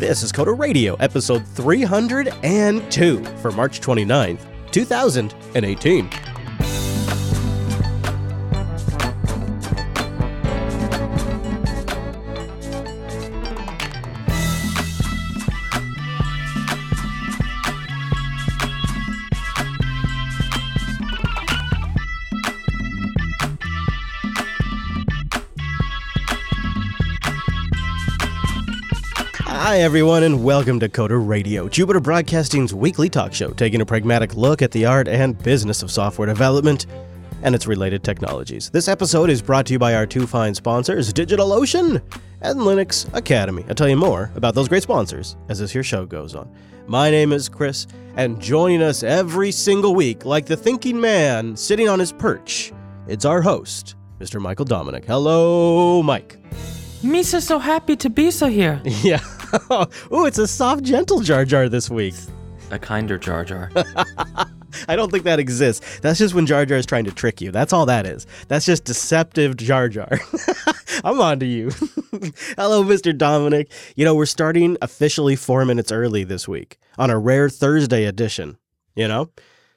This is Coder Radio, episode 302 for March 29th, 2018. Hi, everyone, and welcome to Coder Radio, Jupiter Broadcasting's weekly talk show, taking a pragmatic look at the art and business of software development and its related technologies. This episode is brought to you by our two fine sponsors, DigitalOcean and Linux Academy. I'll tell you more about those great sponsors as this here show goes on. My name is Chris, and joining us every single week, like the thinking man sitting on his perch, it's our host, Mr. Michael Dominic. Hello, Mike. Misa's so happy to be so here. Yeah. Ooh, it's a soft, gentle Jar Jar this week. A kinder Jar Jar. I don't think that exists. That's just when Jar Jar is trying to trick you. That's all that is. That's just deceptive Jar Jar. I'm on to you. Hello, Mr. Dominic. You know, we're starting officially four minutes early this week on a rare Thursday edition, you know?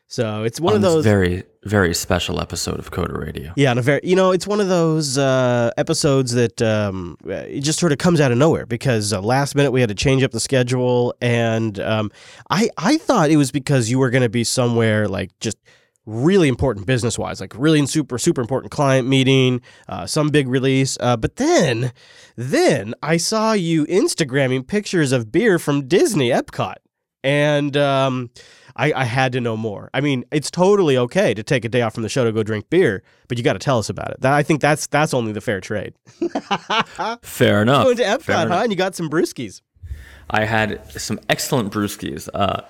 So it's one On of those. very, very special episode of Coder Radio. Yeah, and a very, you know, it's one of those uh, episodes that um, it just sort of comes out of nowhere because uh, last minute we had to change up the schedule, and um, I I thought it was because you were going to be somewhere like just really important business wise, like really super super important client meeting, uh, some big release. Uh, but then, then I saw you Instagramming pictures of beer from Disney Epcot, and. Um, I, I had to know more. I mean, it's totally okay to take a day off from the show to go drink beer, but you got to tell us about it. That, I think that's that's only the fair trade. Fair enough. Going to Epcot, Fair huh? enough. And you got some brewskis. I had some excellent brewskis. Uh,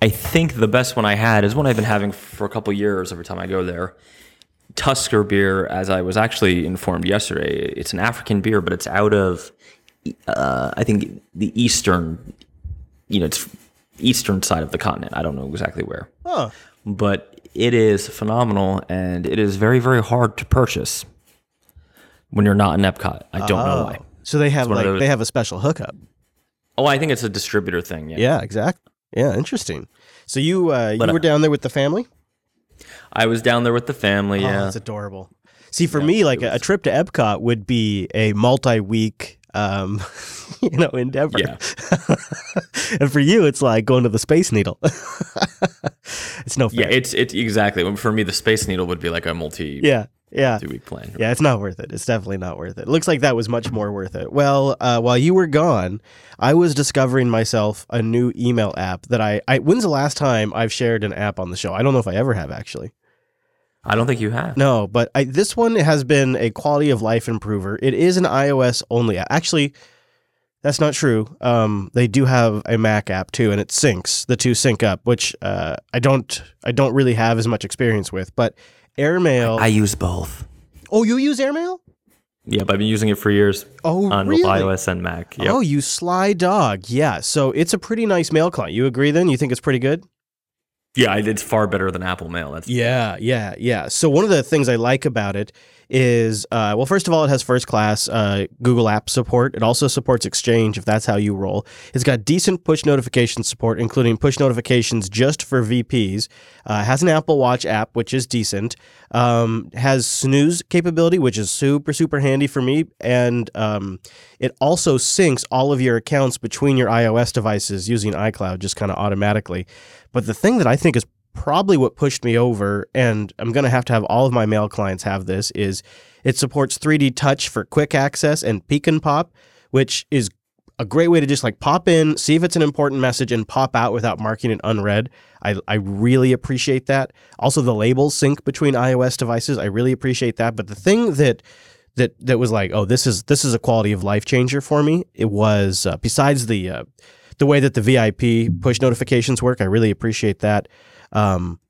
I think the best one I had is one I've been having for a couple years every time I go there. Tusker beer, as I was actually informed yesterday, it's an African beer, but it's out of, uh, I think, the eastern, you know, it's eastern side of the continent. I don't know exactly where. Huh. but it is phenomenal and it is very very hard to purchase when you're not in Epcot. I don't know why. So they have one of like those- they have a special hookup. Oh, I think it's a distributor thing. Yeah. Yeah, exactly. Yeah, interesting. So you uh, you But, uh, were down there with the family? I was down there with the family. Oh, Yeah. that's adorable. See, for me, like a, a trip to Epcot would be a multi-week, um, you know, endeavor. Yeah. and for you, it's like going to the Space Needle. it's no yeah. It's it's exactly for me. The Space Needle would be like a multi yeah, yeah. two week plan. Yeah, it's not worth it. It's definitely not worth it. Looks like that was much more worth it. Well, uh, while you were gone, I was discovering myself a new email app that I, I. When's the last time I've shared an app on the show? I don't know if I ever have actually. I don't think you have. No, but I, this one has been a quality of life improver. It is an iOS only app. Actually, that's not true. Um, they do have a Mac app too, and it syncs. The two sync up, which uh, I don't. I don't really have as much experience with. But Airmail. I use both. oh, you use Airmail? Yep, I've been using it for years Oh, on really? both iOS and Mac. Yep. Oh, you sly dog. Yeah. So it's a pretty nice mail client. You agree then? You think it's pretty good? Yeah, it's far better than Apple Mail. That's Yeah, yeah, yeah. So one of the things I like about it is, uh, well, first of all, it has first class uh, Google App support. It also supports Exchange if that's how you roll. It's got decent push notification support, including push notifications just for VPs. Uh, has an Apple Watch app, which is decent. Um, has snooze capability, which is super super handy for me, and um, it also syncs all of your accounts between your iOS devices using iCloud just kind of automatically. But the thing that I think is probably what pushed me over, and I'm going to have to have all of my mail clients have this, is it supports 3D touch for quick access and peek and pop, which is a great way to just like pop in, see if it's an important message, and pop out without marking it unread. I, I really appreciate that. Also, the labels sync between iOS devices. I really appreciate that. But the thing that that that was like, oh, this is this is a quality of life changer for me. It was uh, besides the uh, the way that the VIP push notifications work. I really appreciate that. Um,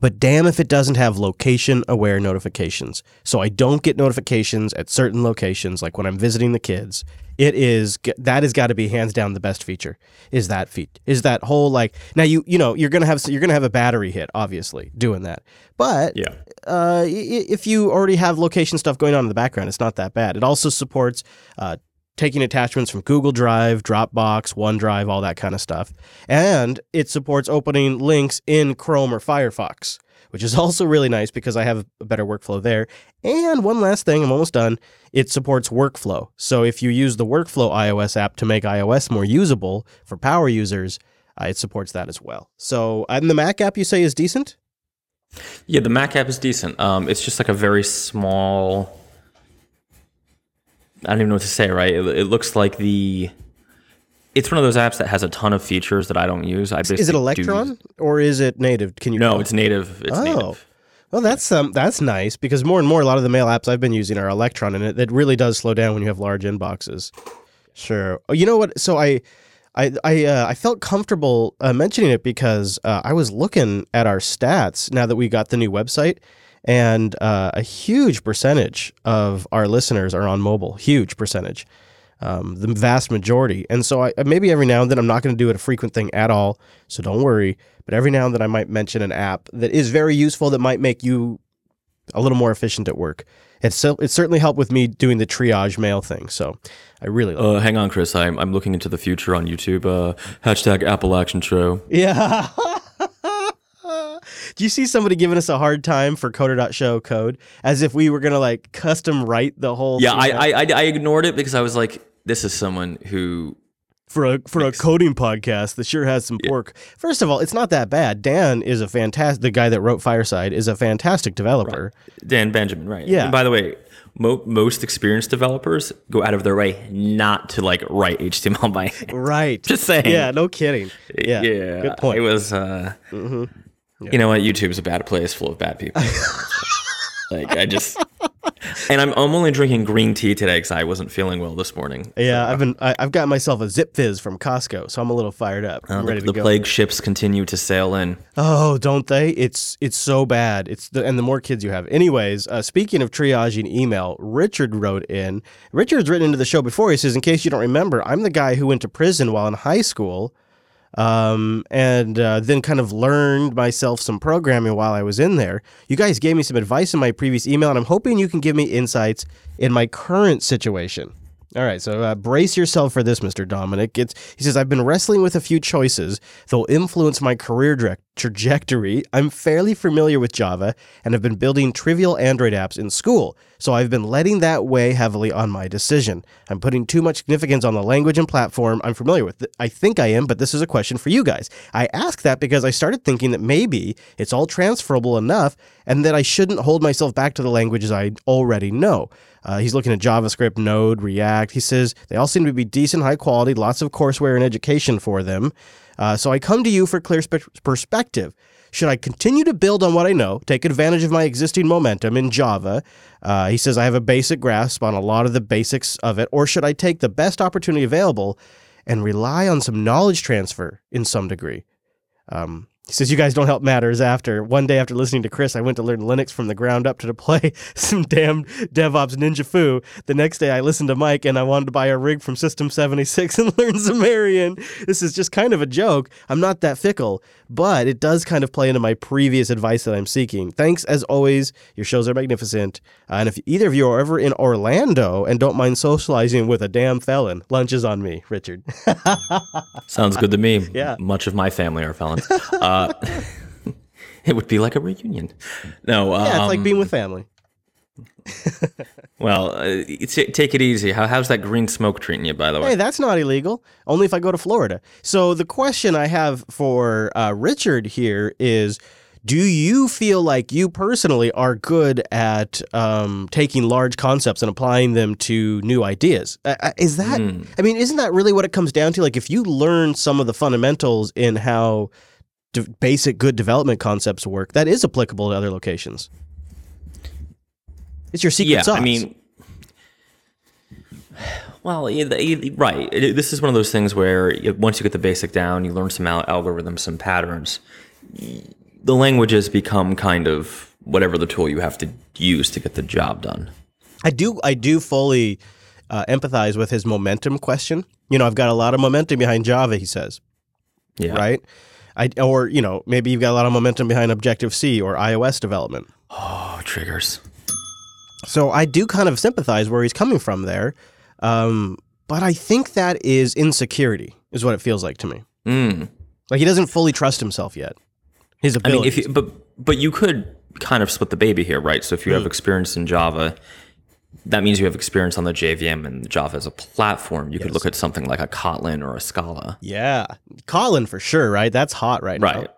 but damn if it doesn't have location aware notifications. So I don't get notifications at certain locations, like when I'm visiting the kids. It is that has got to be hands down the best feature. Is that feat? Is that whole like now you you know you're gonna have you're gonna have a battery hit obviously doing that, but Yeah. uh, if you already have location stuff going on in the background, it's not that bad. It also supports uh, taking attachments from Google Drive, Dropbox, OneDrive, all that kind of stuff. And it supports opening links in Chrome or Firefox, which is also really nice because I have a better workflow there. And one last thing, I'm almost done. It supports workflow. So if you use the Workflow iOS app to make iOS more usable for power users, uh, it supports that as well. So, and the Mac app you say is decent? Yeah, the Mac app is decent. Um, it's just like a very small. I don't even know what to say. Right? It, it looks like the. It's one of those apps that has a ton of features that I don't use. I Is it do Electron or is it native? Can you? No, it's native. It's Oh. native. Well, that's um, that's nice because more and more a lot of the mail apps I've been using are Electron, and it, it really does slow down when you have large inboxes. Sure. Oh, you know what? So I, I, I, uh, I felt comfortable uh, mentioning it because uh, I was looking at our stats now that we got the new website, and uh, a huge percentage of our listeners are on mobile. Huge percentage. Um, the vast majority. And so I maybe every now and then I'm not going to do it a frequent thing at all. So don't worry. But every now and then I might mention an app that is very useful that might make you a little more efficient at work. It's so, it certainly helped with me doing the triage mail thing. So I really like Uh, hang on, Chris. I'm, I'm looking into the future on YouTube. Uh, hashtag Apple Action Show. Yeah. Do you see somebody giving us a hard time for coder.show code as if we were going to like custom write the whole Yeah, I, I I I ignored it because I was like, this is someone who for a for a coding podcast that sure has some pork. First of all, it's not that bad. Dan is a fantastic the guy that wrote Fireside is a fantastic developer. Dan Benjamin, right? Yeah. And by the way, mo- most experienced developers go out of their way not to like write HTML by hand. Right. Just saying. Yeah, no kidding. Yeah. yeah. Good point. It was. Uh, You know what? YouTube's a bad place, full of bad people. like I just. And I'm, I'm only drinking green tea today because I wasn't feeling well this morning. Yeah, I've been I, I've got myself a Zip Fizz from Costco, so I'm a little fired up. I'm Uh, the to the go. plague ships continue to sail in. Oh, don't they? It's it's so bad. It's the and the more kids you have. Anyways, uh, speaking of triaging email, Richard wrote in. Richard's written into the show before. He says, in case you don't remember, I'm the guy who went to prison while in high school, um, and uh, then kind of learned myself some programming while I was in there. You guys gave me some advice in my previous email, and I'm hoping you can give me insights in my current situation. All right, so uh, brace yourself for this, Mr. Dominic. It's, he says, I've been wrestling with a few choices that will influence my career trajectory. I'm fairly familiar with Java and have been building trivial Android apps in school, so I've been letting that weigh heavily on my decision. I'm putting too much significance on the language and platform I'm familiar with. I think I am, but this is a question for you guys. I ask that because I started thinking that maybe it's all transferable enough and that I shouldn't hold myself back to the languages I already know. Uh, he's looking at JavaScript, Node, React. He says they all seem to be decent, high quality, lots of courseware and education for them. Uh, so I come to you for clear spe- perspective. Should I continue to build on what I know, take advantage of my existing momentum in Java? Uh, he says I have a basic grasp on a lot of the basics of it, or should I take the best opportunity available and rely on some knowledge transfer in some degree? Um, he says, You guys don't help matters after. One day after listening to Chris, I went to learn Linux from the ground up to deploy some damn DevOps Ninja Foo. The next day, I listened to Mike and I wanted to buy a rig from System 76 and learn Sumerian. This is just kind of a joke. I'm not that fickle, but it does kind of play into my previous advice that I'm seeking. Thanks as always. Your shows are magnificent. Uh, and if either of you are ever in Orlando and don't mind socializing with a damn felon, lunch is on me, Richard. Sounds good to me. Yeah. Much of my family are felons. Uh, it would be like a reunion. No. Um, yeah, it's like being with family. Well, uh, take it easy. How, how's that green smoke treating you, by the way? Hey, that's not illegal. Only if I go to Florida. So the question I have for uh, Richard here is. Do you feel like you personally are good at um, taking large concepts and applying them to new ideas? Uh, uh, is that, I mean, isn't that really what it comes down to? Like, if you learn some of the fundamentals in how basic good development concepts work, that is applicable to other locations. It's your secret yeah, sauce. I mean, well, yeah, the- yeah, right. This is one of those things where once you get the basic down, you learn some algorithms, some patterns. The languages become kind of whatever the tool you have to use to get the job done. I do I do fully uh, empathize with his momentum question. You know, I've got a lot of momentum behind Java, he says, Yeah. right? I or you know, maybe you've got a lot of momentum behind Objective C or iOS development. Oh, triggers. So I do kind of sympathize where he's coming from there. Um, but I think that is insecurity, is what it feels like to me. Mm. Like he doesn't fully trust himself yet. His I mean, if you, but but you could kind of split the baby here, right? So if you have Mm. experience in Java, that means you have experience on the JVM and Java as a platform. You could look at something like a Kotlin or a Scala. yeah, Kotlin for sure, right? That's hot right, now. Right.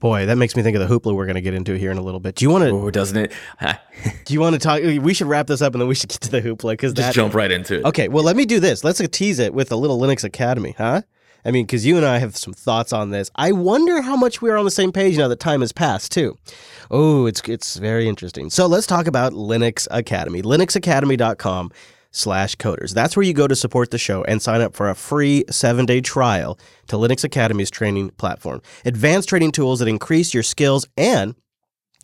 Boy, that makes me think of the hoopla we're going to get into here in a little bit. Do you want to? Oh, doesn't it? Do you want to talk? We should wrap this up and then we should get to the hoopla because Just that. jump right into it. Okay, well, let me do this. Let's uh, tease it with a little Linux Academy, huh? I mean, because you and I have some thoughts on this. I wonder how much we're on the same page now that time has passed, too. Oh, it's it's very interesting. So let's talk about Linux Academy. LinuxAcademy.com slash coders. That's where you go to support the show and sign up for a free seven-day trial to Linux Academy's training platform. Advanced training tools that increase your skills and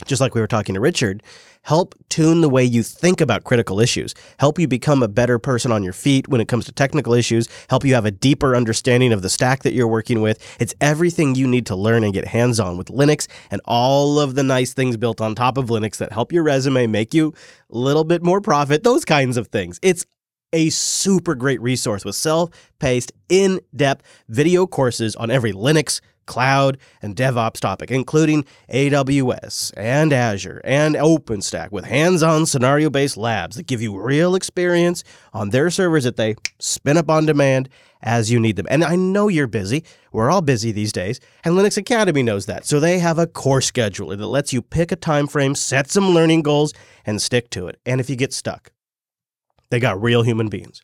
just like we were talking to Richard, help tune the way you think about critical issues, help you become a better person on your feet when it comes to technical issues, help you have a deeper understanding of the stack that you're working with. It's everything you need to learn and get hands on with Linux and all of the nice things built on top of Linux that help your resume, make you a little bit more profit, those kinds of things. It's a super great resource with self paced, in depth video courses on every Linux, cloud, and DevOps topic, including AWS and Azure and OpenStack with hands on scenario based labs that give you real experience on their servers that they spin up on demand as you need them. And I know you're busy. We're all busy these days, and Linux Academy knows that. So they have a course scheduler that lets you pick a time frame, set some learning goals, and stick to it. And if you get stuck, they got real human beings.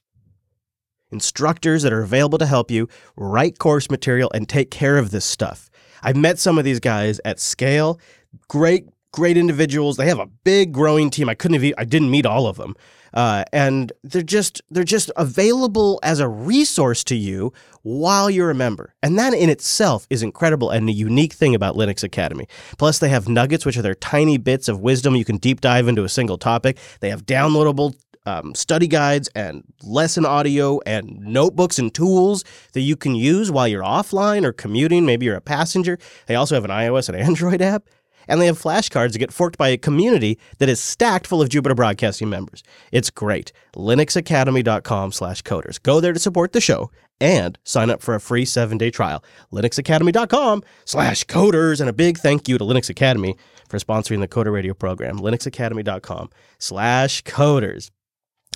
Instructors that are available to help you write course material and take care of this stuff. I've met some of these guys at scale. Great, great individuals. They have a big growing team. I couldn't have, I didn't meet all of them. Uh, and they're just they're just available as a resource to you while you're a member, and that in itself is incredible and a unique thing about Linux Academy. Plus, they have nuggets, which are their tiny bits of wisdom you can deep dive into a single topic. They have downloadable um, study guides and lesson audio and notebooks and tools that you can use while you're offline or commuting. Maybe you're a passenger. They also have an iOS and Android app. And they have flashcards that get forked by a community that is stacked full of Jupiter Broadcasting members. It's great. LinuxAcademy.com slash coders. Go there to support the show and sign up for a free seven-day trial. LinuxAcademy.com slash coders. And a big thank you to Linux Academy for sponsoring the Coder Radio program. LinuxAcademy.com slash coders.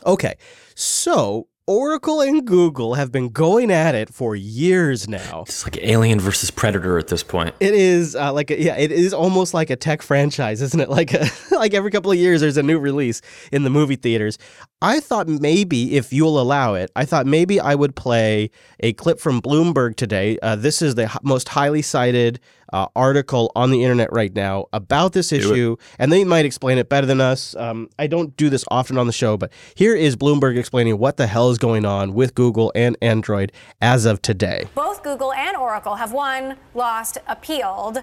Okay, so Oracle and Google have been going at it for years now. It's like Alien versus Predator at this point. It is uh, like a, yeah, it is almost like a tech franchise, isn't it? Like a, like every couple of years, there's a new release in the movie theaters. I thought maybe if you'll allow it, I thought maybe I would play a clip from Bloomberg today. Uh, this is the h- most highly cited uh, article on the internet right now about this issue, and they might explain it better than us. Um, I don't do this often on the show, but here is Bloomberg explaining what the hell is going on with Google and Android as of today. Both Google and Oracle have won, lost, appealed.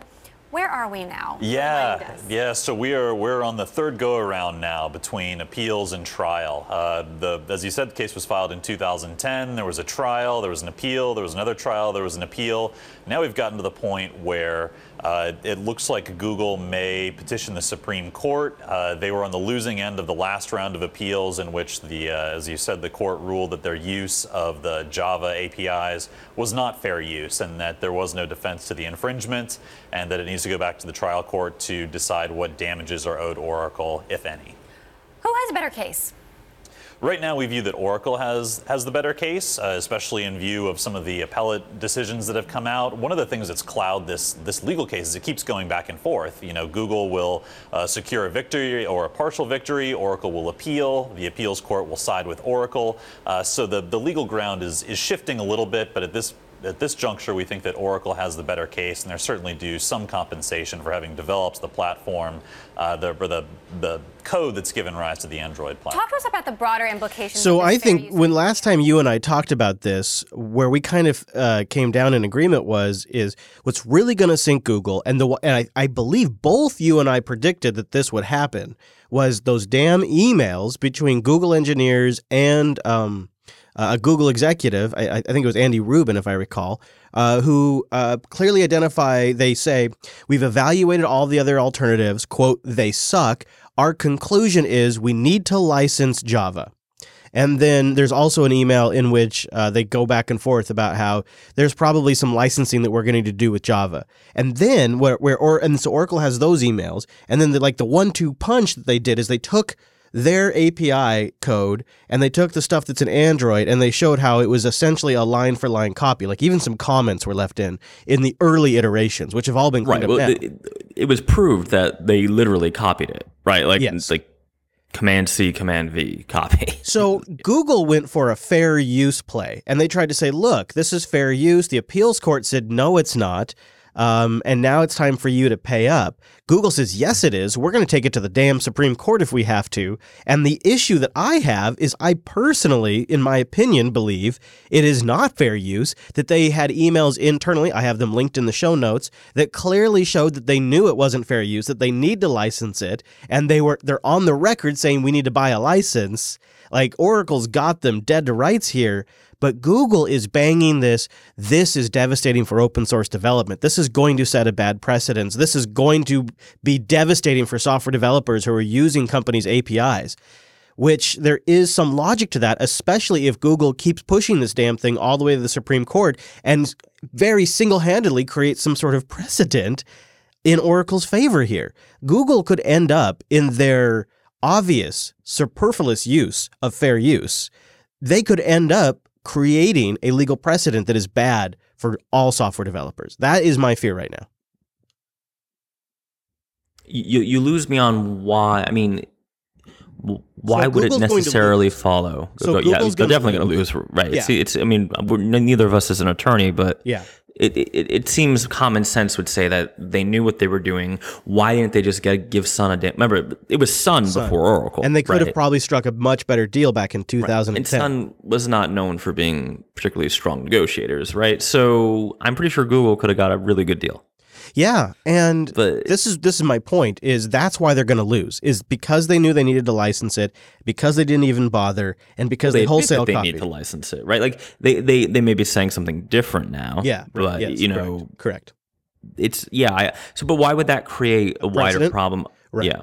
Where are we now? Yeah, yeah. So we are we're on the third go around now between appeals and trial. Uh, the as you said, the case was filed in 2010. There was a trial, there was an appeal, there was another trial, there was an appeal. Now we've gotten to the point where uh, it looks like Google may petition the Supreme Court. Uh, they were on the losing end of the last round of appeals, in which the, uh, as you said, the court ruled that their use of the Java APIs was not fair use, and that there was no defense to the infringement, and that it needs to go back to the trial court to decide what damages are owed Oracle, if any. Who has a better case? Right now, we view that Oracle has has the better case, uh, especially in view of some of the appellate decisions that have come out. One of the things that's cloud this this legal case is it keeps going back and forth. You know, Google will uh, secure a victory or a partial victory. Oracle will appeal. The appeals court will side with Oracle. Uh, so the the legal ground is is shifting a little bit, but at this at this juncture, we think that Oracle has the better case, and they're certainly due some compensation for having developed the platform, uh, the, or the the code that's given rise to the Android platform. Talk to us about the broader implications. So of I think use when last time you and I talked about this, where we kind of uh, came down in agreement was is what's really going to sink Google, and the and I, I believe both you and I predicted that this would happen was those damn emails between Google engineers and um, a Google executive. I, I think it was Andy Rubin, if I recall. Uh, who uh, clearly identify, they say, we've evaluated all the other alternatives, quote, they suck. Our conclusion is we need to license Java. And then there's also an email in which uh, they go back and forth about how there's probably some licensing that we're going to do with Java. And then where, where or and so Oracle has those emails, and then the, like the one-two punch that they did is they took their API code and they took the stuff that's in Android and they showed how it was essentially a line for line copy. Like even some comments were left in in the early iterations, which have all been Right. Well, it, it was proved that they literally copied it. Right. Like Yes. like Command C, Command V, copy. So Google went for a fair use play, and they tried to say, "Look, this is fair use." The appeals court said, "No, it's not." Um, and now it's time for you to pay up. Google says, yes, it is. We're going to take it to the damn Supreme Court if we have to. And the issue that I have is I personally, in my opinion, believe it is not fair use that they had emails internally. I have them linked in the show notes that clearly showed that they knew it wasn't fair use, that they need to license it. And they were, they're on the record saying we need to buy a license. Like Oracle's got them dead to rights here. But Google is banging this. This is devastating for open source development. This is going to set a bad precedence. This is going to be devastating for software developers who are using companies' APIs. Which there is some logic to that, especially if Google keeps pushing this damn thing all the way to the Supreme Court and very single handedly creates some sort of precedent in Oracle's favor here. Google could end up in their obvious, superfluous use of fair use. They could end up creating a legal precedent that is bad for all software developers. That is my fear right now. You you lose me on why. I mean, why would Google's it necessarily follow? So yeah, Google's they're definitely going to lose, right? Yeah. It's, it's. I mean, we're, neither of us is an attorney, but Yeah. It, it, it seems common sense would say that they knew what they were doing. Why didn't they just get give Sun a damn? Remember, it was Sun, before Oracle, And they could right? have probably struck a much better deal back in 2010. And Sun was not known for being particularly strong negotiators, right? So I'm pretty sure Google could have got a really good deal. Yeah, and But- this is this is my point is that's why they're going to lose is because they knew they needed to license it because they didn't even bother and because they, that wholesale they copied. need to license it, right? Like they they they may be saying something different now. yeah, but yes, you correct, know, correct. it's yeah. I, so, but why would that create a, wider problem? Right. Yeah,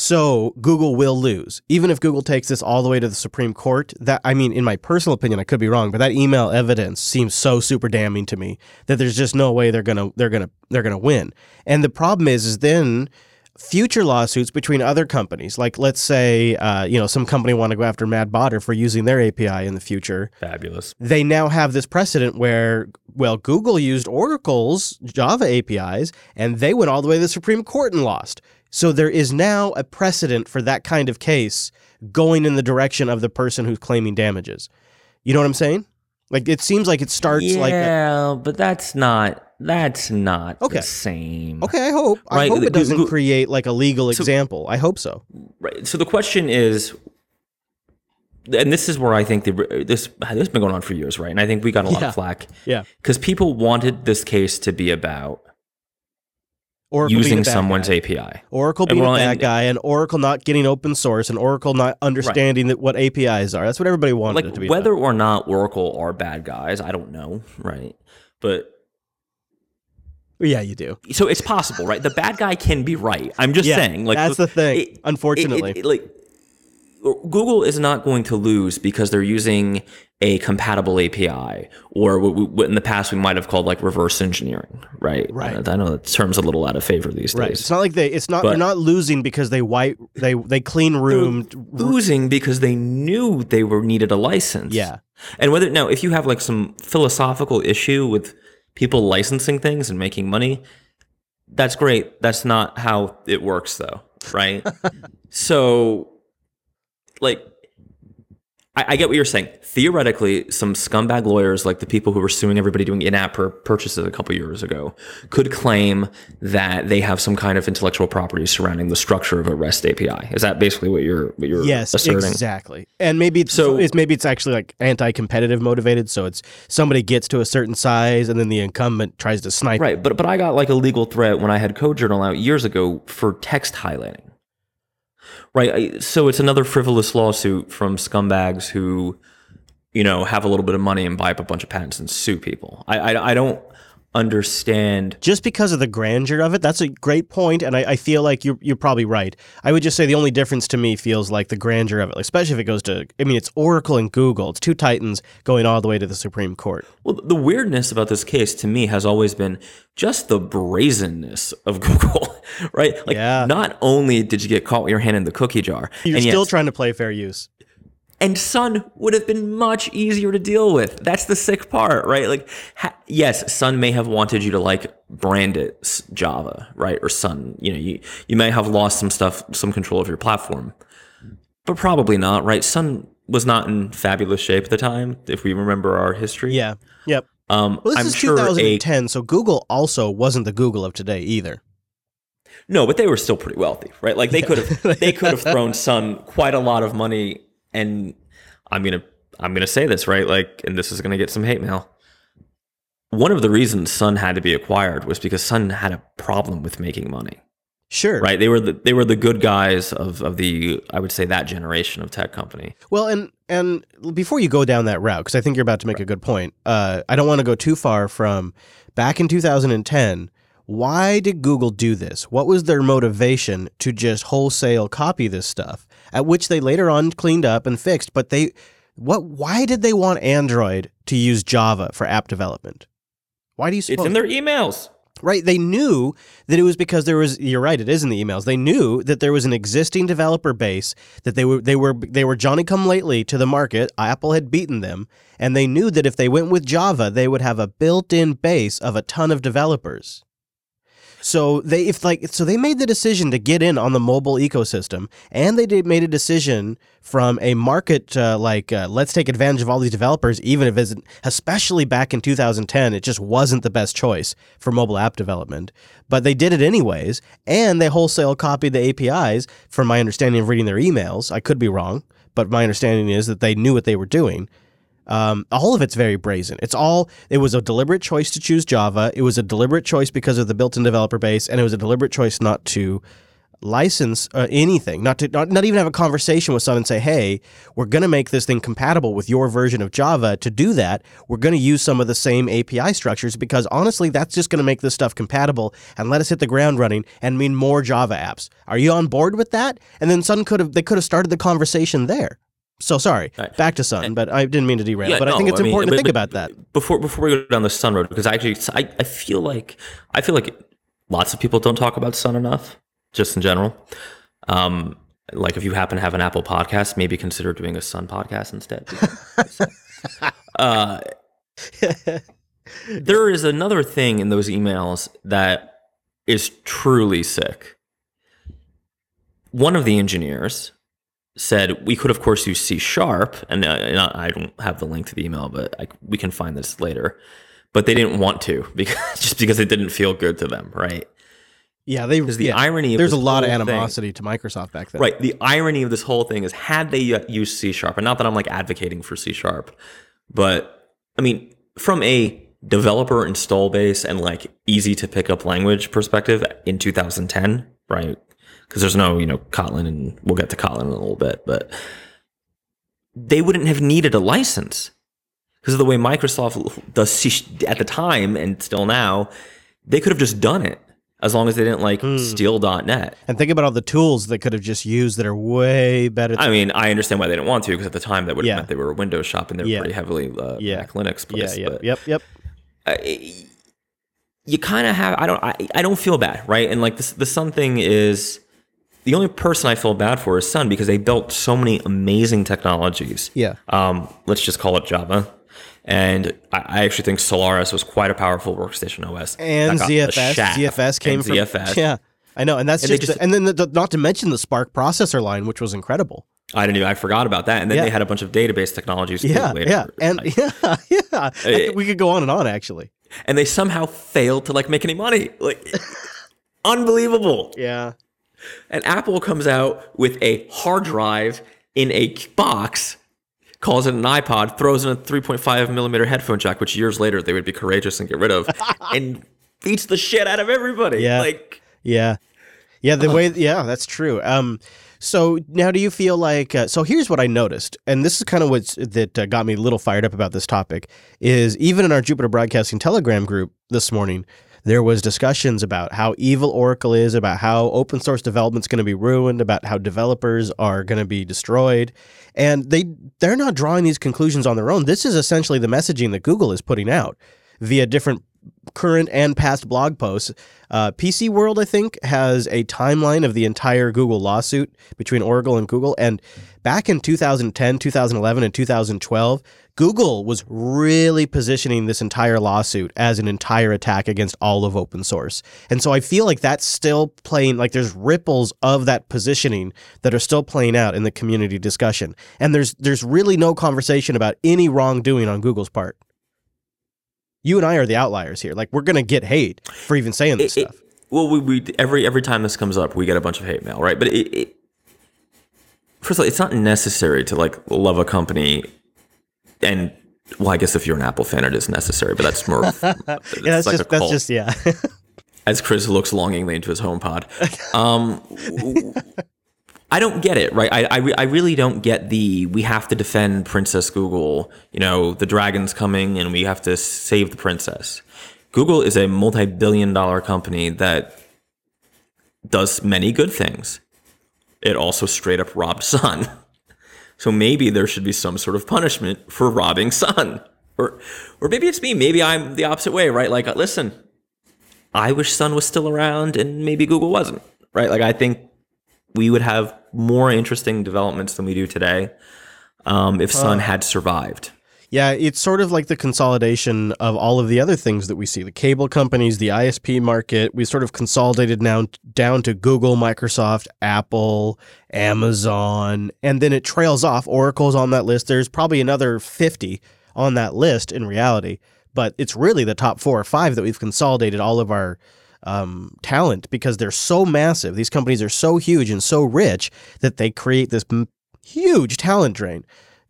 So Google will lose, even if Google takes this all the way to the Supreme Court. That I mean, in my personal opinion, I could be wrong, but that email evidence seems so super damning to me that there's just no way they're gonna they're gonna they're gonna win. And the problem is, is then future lawsuits between other companies, like let's say, uh, you know, some company want to go after Mad Botter for using their API in the future. fabulous. They now have this precedent where, well, Google used Oracle's Java APIs and they went all the way to the Supreme Court and lost. So there is now a precedent for that kind of case going in the direction of the person who's claiming damages. You know what I'm saying? Like it seems like it starts yeah, like Yeah, but that's not that's not Okay. the same. okay. I hope I Right, hope it doesn't create like a legal example. I hope so. Right. So the question is, and this is where I think the, this this has been going on for years, right? And I think we got a lot Yeah. of flack Yeah, because people wanted this case to be about Oracle using someone's guy. API. Oracle being well, a bad and- guy, and Oracle not getting open source, and Oracle not understanding that what APIs are. That's what everybody wanted it to be. whether about. or not Oracle are bad guys, I don't know, right? But yeah, you do. so it's possible, right? The bad guy can be right. I'm just Yeah, saying, like that's the thing, it- unfortunately. it- it- like Google is not going to lose because they're using a compatible API, or what, we, what in the past we might have called like reverse engineering, right? Right. I know that term's a little out of favor these Right. days. It's not like they. It's not. But- they're not losing because they white. They they clean room. losing because they knew they were needed a license. Yeah. And whether now, if you have like some philosophical issue with people licensing things and making money, that's great. That's not how it works, though, right? so, like, I, I get what you're saying. Theoretically, some scumbag lawyers, like the people who were suing everybody doing in-app pur- purchases a couple years ago, could claim that they have some kind of intellectual property surrounding the structure of a REST API. Is that basically what you're what you're Yes, asserting? exactly. And maybe it's, So- it's maybe it's actually like anti-competitive motivated. So it's somebody gets to a certain size, and then the incumbent tries to snipe. Right, but but I got like a legal threat when I had CodeJournal out years ago for text highlighting. Right, so it's another frivolous lawsuit from scumbags who, you know, have a little bit of money and buy up a bunch of patents and sue people. I I, I don't understand. just because of the grandeur of it. That's a great point, and I, I feel like you're you're probably right. I would just say the only difference to me feels like the grandeur of it, especially if it goes to. I mean, it's Oracle and Google. It's two titans going all the way to the Supreme Court. Well, the weirdness about this case to me has always been just the brazenness of Google, right? Like, Yeah. not only did you get caught with your hand in the cookie jar, You're and yet still trying to play fair use. And Sun would have been much easier to deal with. That's the sick part, right? Like, ha- yes, Sun may have wanted you to like brand it Java, right, or Sun. You know, you you may have lost some stuff, some control of your platform, but probably not, right? Sun was not in fabulous shape at the time, if we remember our history. Yeah. Yep. Um, Well, this I'm is sure a 2010, so Google also wasn't the Google of today either. No, but they were still pretty wealthy, right? Like they could have they could have thrown Sun quite a lot of money and I'm going to I'm to say this, right? Like and this is going to get some hate mail. One of the reasons Sun had to be acquired was because Sun had a problem with making money. Sure. Right? They were the they were the good guys of of the I would say that generation of tech company. Well, and and before you go down that route, because I think you're about to make a good point. Uh, I don't want to go too far from back in 2010. Why did Google do this? What was their motivation to just wholesale copy this stuff? At which they later on cleaned up and fixed. But they, what? Why did they want Android to use Java for app development? Why do you It's in their emails. Right. They knew that it was because there was you're right, it is in the emails. They knew that there was an existing developer base that they were they were they were Johnny come lately to the market. Apple had beaten them, and they knew that if they went with Java, they would have a built-in base of a ton of developers. So they if like so they made the decision to get in on the mobile ecosystem, and they did made a decision from a market uh, like uh, let's take advantage of all these developers, even if it's especially back in 2010, it just wasn't the best choice for mobile app development. But they did it anyways, and they wholesale copied the APIs. From my understanding of reading their emails, I could be wrong, but my understanding is that they knew what they were doing. Um, all of it's very brazen. It's all. It was a deliberate choice to choose Java. It was a deliberate choice because of the built-in developer base, and it was a deliberate choice not to license uh, anything, not to not, not even have a conversation with someone and say, "Hey, we're going to make this thing compatible with your version of Java." To do that, we're going to use some of the same API structures because honestly, that's just going to make this stuff compatible and let us hit the ground running and mean more Java apps. Are you on board with that? And then Sun could have they could have started the conversation there. So sorry, Right. back to Sun, but I didn't mean to derail. Yeah, but I think it's I mean, important to but- think but about that. before before we go down the Sun road because I actually I, I feel like I feel like lots of people don't talk about Sun enough, just in general. Um, like if you happen to have an Apple podcast, maybe consider doing a Sun podcast instead. uh, there is another thing in those emails that is truly sick. One of the engineers said we could of course use C sharp, and uh, and I don't have the link to the email, but I, we can find this later. But they didn't want to because just because it didn't feel good to them, right? Yeah, they. Because the yeah, irony of there's a lot of whole thing- animosity to Microsoft back then. Right. The irony of this whole thing is had they uh, used C sharp, and not that I'm like advocating for C sharp, but I mean, from a developer install base and like easy to pick up language perspective in 2010, right? Because there's no, you know, Kotlin, and we'll get to Kotlin in a little bit, but they wouldn't have needed a license because of the way Microsoft does at the time and still now, they could have just done it as long as they didn't like steal .NET. And think about all the tools they could have just used that are way better. I mean, I understand why they didn't want to because at the time that would have Yeah. meant they were a Windows shop and they were Yeah. pretty heavily uh, Yeah. Mac Linux yeah, yeah, but yep, yep. uh, you kind of have. I don't. I, I don't feel bad, right? And like the the Sun thing is the only person I feel bad for is Sun because they built so many amazing technologies. Yeah. Um, let's just call it Java. And I, I actually think Solaris was quite a powerful workstation OS. And that got the ZFS. ZFS came And from ZFS. Yeah, I know, and that's And just, just- and then the, the, not to mention the SPARC processor line, which was incredible. I didn't even. I forgot about that. And then Yeah. they had a bunch of database technologies. Yeah, later. yeah, and Like, yeah, yeah. We could go on and on actually. and they somehow failed to like make any money. Like unbelievable. Yeah, And Apple comes out with a hard drive in a box, calls it an iPod, throws in a 3.5 millimeter headphone jack, which years later they would be courageous and get rid of, and beats the shit out of everybody. Yeah. Like yeah, yeah. The way, yeah, that's true. Um, So now, do you feel like? Uh, so here's what I noticed, and this is kind of what that uh, got me a little fired up about this topic. Is even in our Jupiter Broadcasting Telegram group this morning, there was discussions about how evil Oracle is, about how open source development's going to be ruined, about how developers are going to be destroyed, and they they're not drawing these conclusions on their own. This is essentially the messaging that Google is putting out via different current and past blog posts. Uh, PC World, I think, has a timeline of the entire Google lawsuit between Oracle and Google. And back in 2010, 2011, and 2012, Google was really positioning this entire lawsuit as an entire attack against all of open source. And so I feel like that's still playing, like there's ripples of that positioning that are still playing out in the community discussion. And there's there's really no conversation about any wrongdoing on Google's part you and I are the outliers here. Like we're gonna get hate for even saying this It- stuff. it- well, we, we every every time this comes up, we get a bunch of hate mail, right? But it, it first of all, it's not necessary to like love a company, and well, I guess if you're an Apple fan, it is necessary. But that's more. yeah, that's like a just that's just yeah. as Chris looks longingly into his HomePod. Um, I don't get it, right? I, I, re- I really don't get the we have to defend Princess Google. You know, the dragon's coming and we have to save the princess. Google is a multi billion dollar company that does many good things. It also straight up robbed Sun. So maybe there should be some sort of punishment for robbing Sun. Or, or maybe it's me. Maybe I'm the opposite way, right? Like, listen, I wish Sun was still around and maybe Google wasn't, right? Like I think we would have more interesting developments than we do today um, if Sun had survived. Yeah, it's sort of like the consolidation of all of the other things that we see the cable companies, the ISP market. We sort of consolidated now down to Google, Microsoft, Apple, Amazon, and then it trails off. Oracle's on that list. There's probably another 50 on that list in reality, but it's really the top four or five that we've consolidated all of our um, talent because they're so massive. These companies are so huge and so rich that they create this m- huge talent drain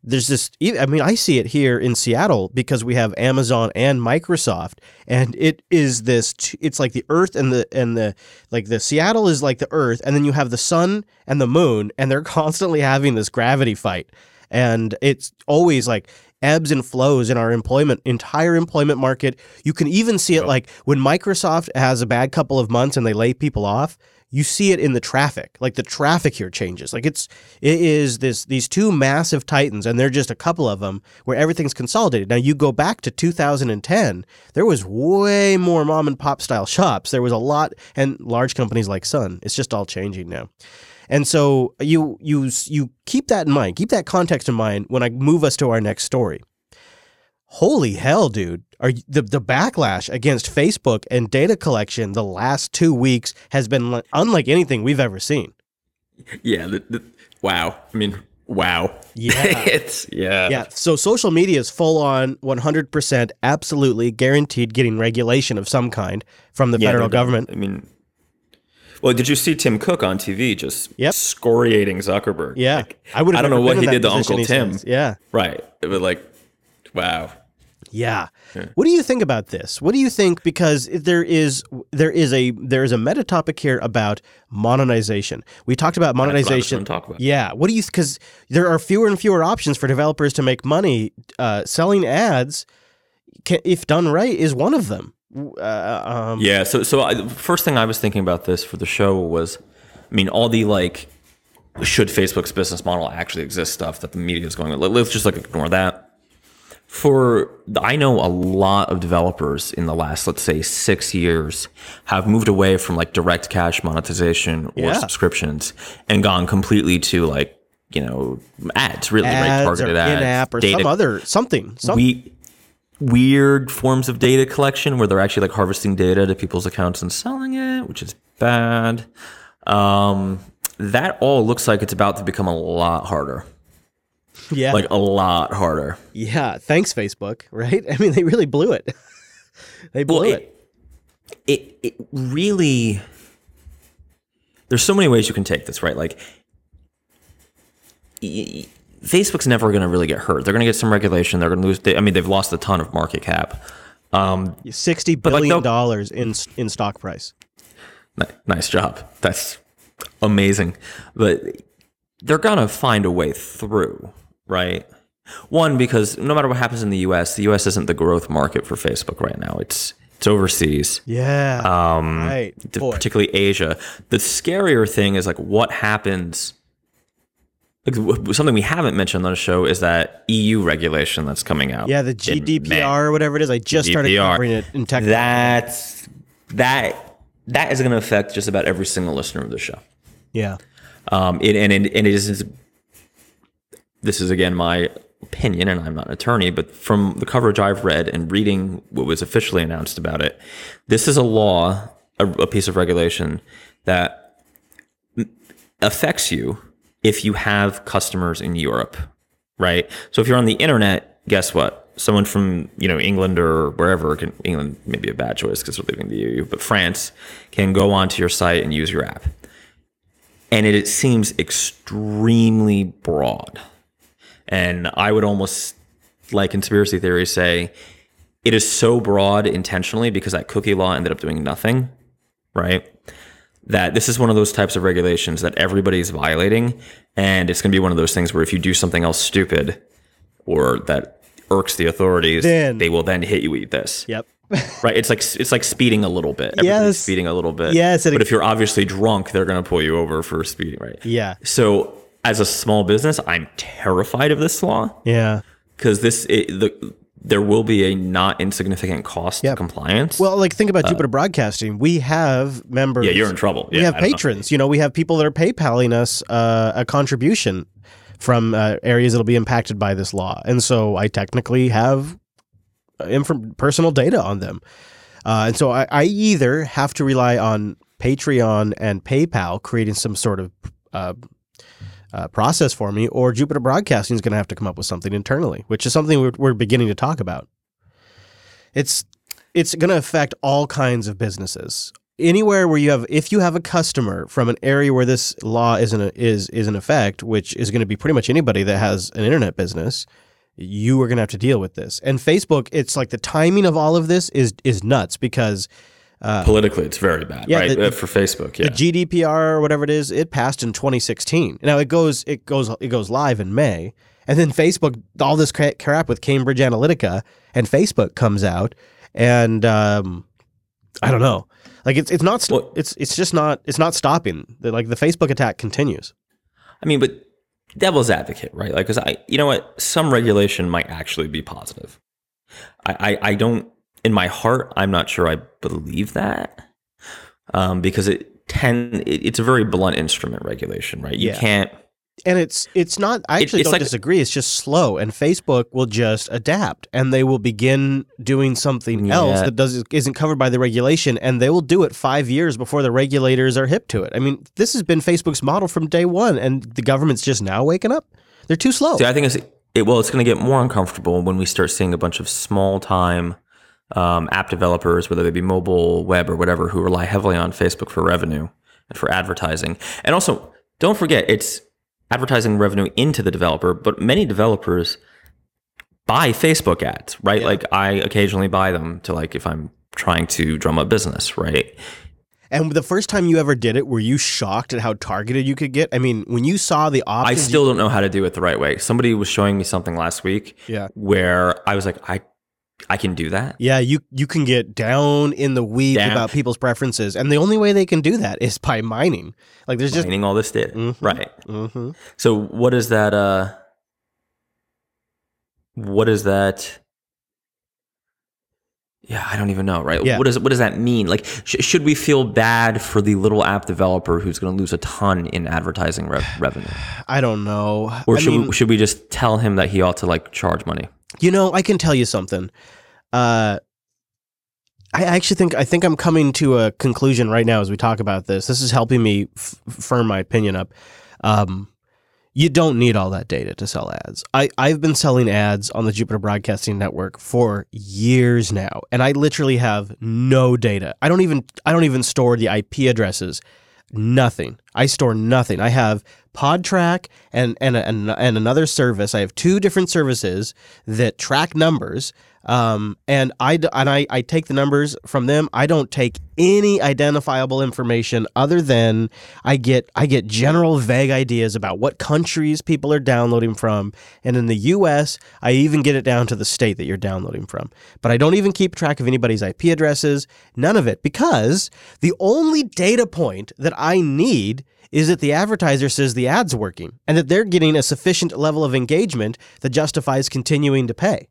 there's this I mean i see it here in seattle because we have amazon and microsoft and it is this it's like the earth and the and the like the seattle is like the earth and then you have the sun and the moon and they're constantly having this gravity fight and it's always like ebbs and flows in our employment entire employment market. You can even see it like when microsoft has a bad couple of months and they lay people off you see it in the traffic like the traffic here changes. Like it's it is this these two massive titans and they're just a couple of them where everything's consolidated. Now you go back to 2010 there was way more mom and pop style shops. There was a lot and large companies like sun. It's just all changing now and so you you you keep that in mind keep that context in mind when i move us to our next story holy hell dude are you, the the backlash against Facebook and data collection the last 2 weeks has been unlike anything we've ever seen. Yeah. The, the, wow. I mean, wow. Yeah. it's yeah. Yeah, so social media is full on 100% absolutely guaranteed getting regulation of some kind from the Yeah, federal government. I mean, well, did you see Tim Cook on TV just Yep. scoriating Zuckerberg? Yeah. Like, I would I don't know what he did to Uncle Tim. Yeah. Right. It was like, wow. Yeah. What do you think about this? What do you think because there is there is a there is a meta topic here about monetization. We talked about what I was monetization. talk about. Yeah. What do you cuz there are fewer and fewer options for developers to make money uh, selling ads can, if done right is one of them. Uh, um, Yeah. So, so I, the first thing I was thinking about this for the show was, I mean, all the like, should Facebook's business model actually exist stuff that the media is going. Let, let's just like ignore that. For I know a lot of developers in the last, let's say, six years have moved away from like direct cash monetization or Yeah. subscriptions and gone completely to like, you know, ads, really, right? ads Targeted or ads, in-app or data some other something. Some, we weird forms of data collection where they're actually like harvesting data to people's accounts and selling it, which is bad. Um, that all looks like it's about to become a lot harder, yeah. like a lot harder. yeah, thanks Facebook, right? I mean they really blew it. they blew Well, it. it, it it really there's so many ways you can take this, right? Like Facebook's never going to really get hurt. They're going to get some regulation. They're going to lose. They, I mean, they've lost a ton of market cap. Um, 60 like, no- dollars in in stock price. Ni- Nice job. That's amazing. But they're gonna find a way through, right? One because no matter what happens in the U.S., the U.S. isn't the growth market for Facebook right now. It's it's overseas. Yeah. Um, right. Boy. Particularly Asia. The scarier thing is like what happens. Something we haven't mentioned on the show is that EU regulation that's coming out. Yeah, the GDPR or whatever it is. I just GDPR. started covering it in tech. That's that that is going to affect just about every single listener of the show. Yeah. Um. It, and and and it is. This is again my opinion, and I'm not an attorney, but from the coverage I've read and reading what was officially announced about it, this is a law, a, a piece of regulation that affects you if you have customers in Europe, right? So if you're on the internet, guess what? Someone from you know England or wherever, can, England may be a bad choice because we're leaving the EU, but France can go onto your site and use your app, and it, it seems extremely broad and I would almost, like conspiracy theories, say it is so broad intentionally because that cookie law ended up doing nothing, right? That this is one of those types of regulations that everybody's violating. And it's going to be one of those things where if you do something else stupid or that irks the authorities, then, they will then hit you with this. Yep. right. It's like it's like speeding a little bit. Everybody's yes. speeding a little bit. Yes. But if you're obviously drunk, they're going to pull you over for speeding, right? Yeah. So as a small business, I'm terrified of this law. Yeah. Because this, it, the, there will be a not insignificant cost yep. to compliance. Well, like think about uh, Jupiter Broadcasting. We have members. Yeah, you're in trouble. We yeah, have patrons. Know. You know, we have people that are PayPaling us uh, a contribution from uh, areas that'll be impacted by this law, and so I technically have uh, inf- personal data on them. Uh, and so I, I, either have to rely on Patreon and PayPal creating some sort of uh, uh, process for me, or Jupiter Broadcasting is going to have to come up with something internally, which is something we're, we're beginning to talk about. It's it's going to affect all kinds of businesses. Anywhere where you have, if you have a customer from an area where this law is in is is in effect, which is going to be pretty much anybody that has an internet business, you are going to have to deal with this. And Facebook, it's like the timing of all of this is is nuts because uh, Politically, it's very bad, yeah, right? The, uh, For Facebook, yeah. The GDPR or whatever it is, it passed in 2016. Now it goes, it goes, it goes live in May, and then Facebook, all this crap with Cambridge Analytica, and Facebook comes out, and um, I don't know, like it's it's not, well, it's it's just not, it's not stopping. The, like the Facebook attack continues. I mean, but devil's advocate, right? Like, because I, you know what, some regulation might actually be positive. I, I, I don't in my heart, I'm not sure I believe that um, because it tend it, it's a very blunt instrument regulation, right? You yeah. can't. And it's it's not. I actually it, don't like, disagree. It's just slow, and Facebook will just adapt, and they will begin doing something yeah. else that does isn't covered by the regulation, and they will do it five years before the regulators are hip to it. I mean, this has been Facebook's model from day one, and the government's just now waking up. They're too slow. See, I think it's it, well, it's going to get more uncomfortable when we start seeing a bunch of small time um, app developers, whether they be mobile, web, or whatever, who rely heavily on Facebook for revenue and for advertising. And also, don't forget, it's advertising revenue into the developer, but many developers buy Facebook ads, right? Yeah. Like I occasionally buy them to like if I'm trying to drum up business, right? And the first time you ever did it, were you shocked at how targeted you could get? I mean, when you saw the options, I still don't know how to do it the right way. Somebody was showing me something last week, yeah, where I was like, I I can do that. Yeah, you you can get down in the weeds down. about people's preferences, and the only way they can do that is by mining. Like there's mining just mining all this data, mm-hmm, right? Mm-hmm. So what is that? Uh, what is that? Yeah, I don't even know. Right? Yeah. What does what does that mean? Like, sh- should we feel bad for the little app developer who's going to lose a ton in advertising re- revenue? I don't know. Or should mean, we, should we just tell him that he ought to like charge money? You know, I can tell you something. Uh, I actually think I think I'm coming to a conclusion right now as we talk about this. This is helping me f- firm my opinion up. Um, you don't need all that data to sell ads. I, I've been selling ads on the Jupiter Broadcasting Network for years now, and I literally have no data. I don't even I don't even store the IP addresses. Nothing. I store nothing. I have Podtrac and and and, and another service. I have two different services that track numbers. Um, and I and I, I take the numbers from them. I don't take any identifiable information other than I get I get general vague ideas about what countries people are downloading from. And in the U.S., I even get it down to the state that you're downloading from. But I don't even keep track of anybody's IP addresses. None of it because the only data point that I need is that the advertiser says the ad's working and that they're getting a sufficient level of engagement that justifies continuing to pay.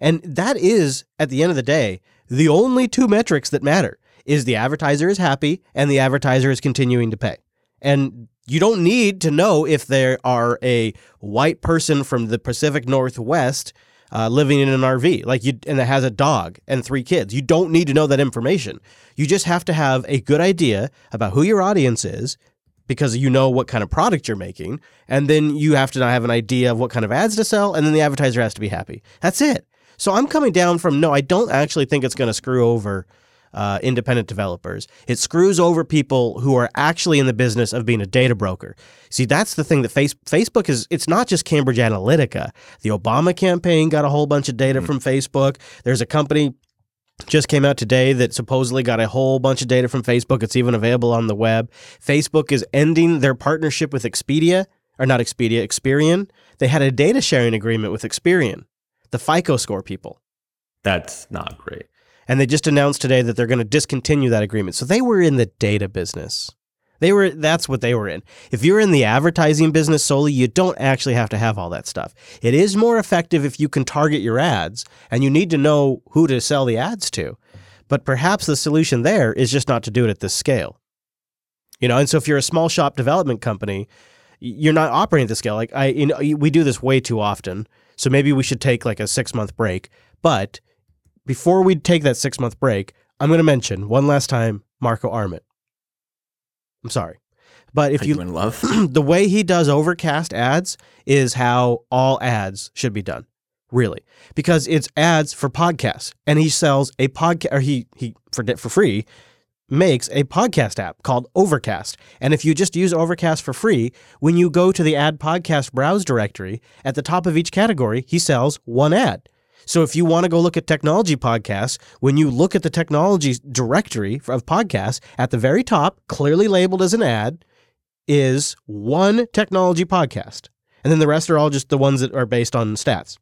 And that is, at the end of the day, the only two metrics that matter is the advertiser is happy and the advertiser is continuing to pay. And you don't need to know if there are a white person from the Pacific Northwest uh, living in an RV, like you, and that has a dog and three kids. You don't need to know that information. You just have to have a good idea about who your audience is, because you know what kind of product you're making, and then you have to have an idea of what kind of ads to sell, and then the advertiser has to be happy. That's it. So I'm coming down from no, I don't actually think it's going to screw over uh, independent developers. It screws over people who are actually in the business of being a data broker. See, that's the thing that face, Facebook is. It's not just Cambridge Analytica. The Obama campaign got a whole bunch of data mm. from Facebook. There's a company just came out today that supposedly got a whole bunch of data from Facebook. It's even available on the web. Facebook is ending their partnership with Expedia, or not Expedia, Experian. They had a data sharing agreement with Experian the FICO score people. That's not great. And they just announced today that they're going to discontinue that agreement. So they were in the data business. They were that's what they were in. If you're in the advertising business solely, you don't actually have to have all that stuff. It is more effective if you can target your ads and you need to know who to sell the ads to. But perhaps the solution there is just not to do it at this scale. You know, and so if you're a small shop development company, you're not operating at the scale. Like I you know, we do this way too often so maybe we should take like a six month break. But before we take that six month break, I'm going to mention one last time Marco Arment. I'm sorry. But if Are you, in love, the way he does overcast ads is how all ads should be done. Really, because it's ads for podcasts, and he sells a podcast, or he he for for free makes a podcast app called Overcast. And if you just use Overcast for free, when you go to the ad podcast browse directory, at the top of each category, he sells one ad. So if you want to go look at technology podcasts, when you look at the technology directory of podcasts, at the very top, clearly labeled as an ad, is one technology podcast. And then the rest are all just the ones that are based on stats.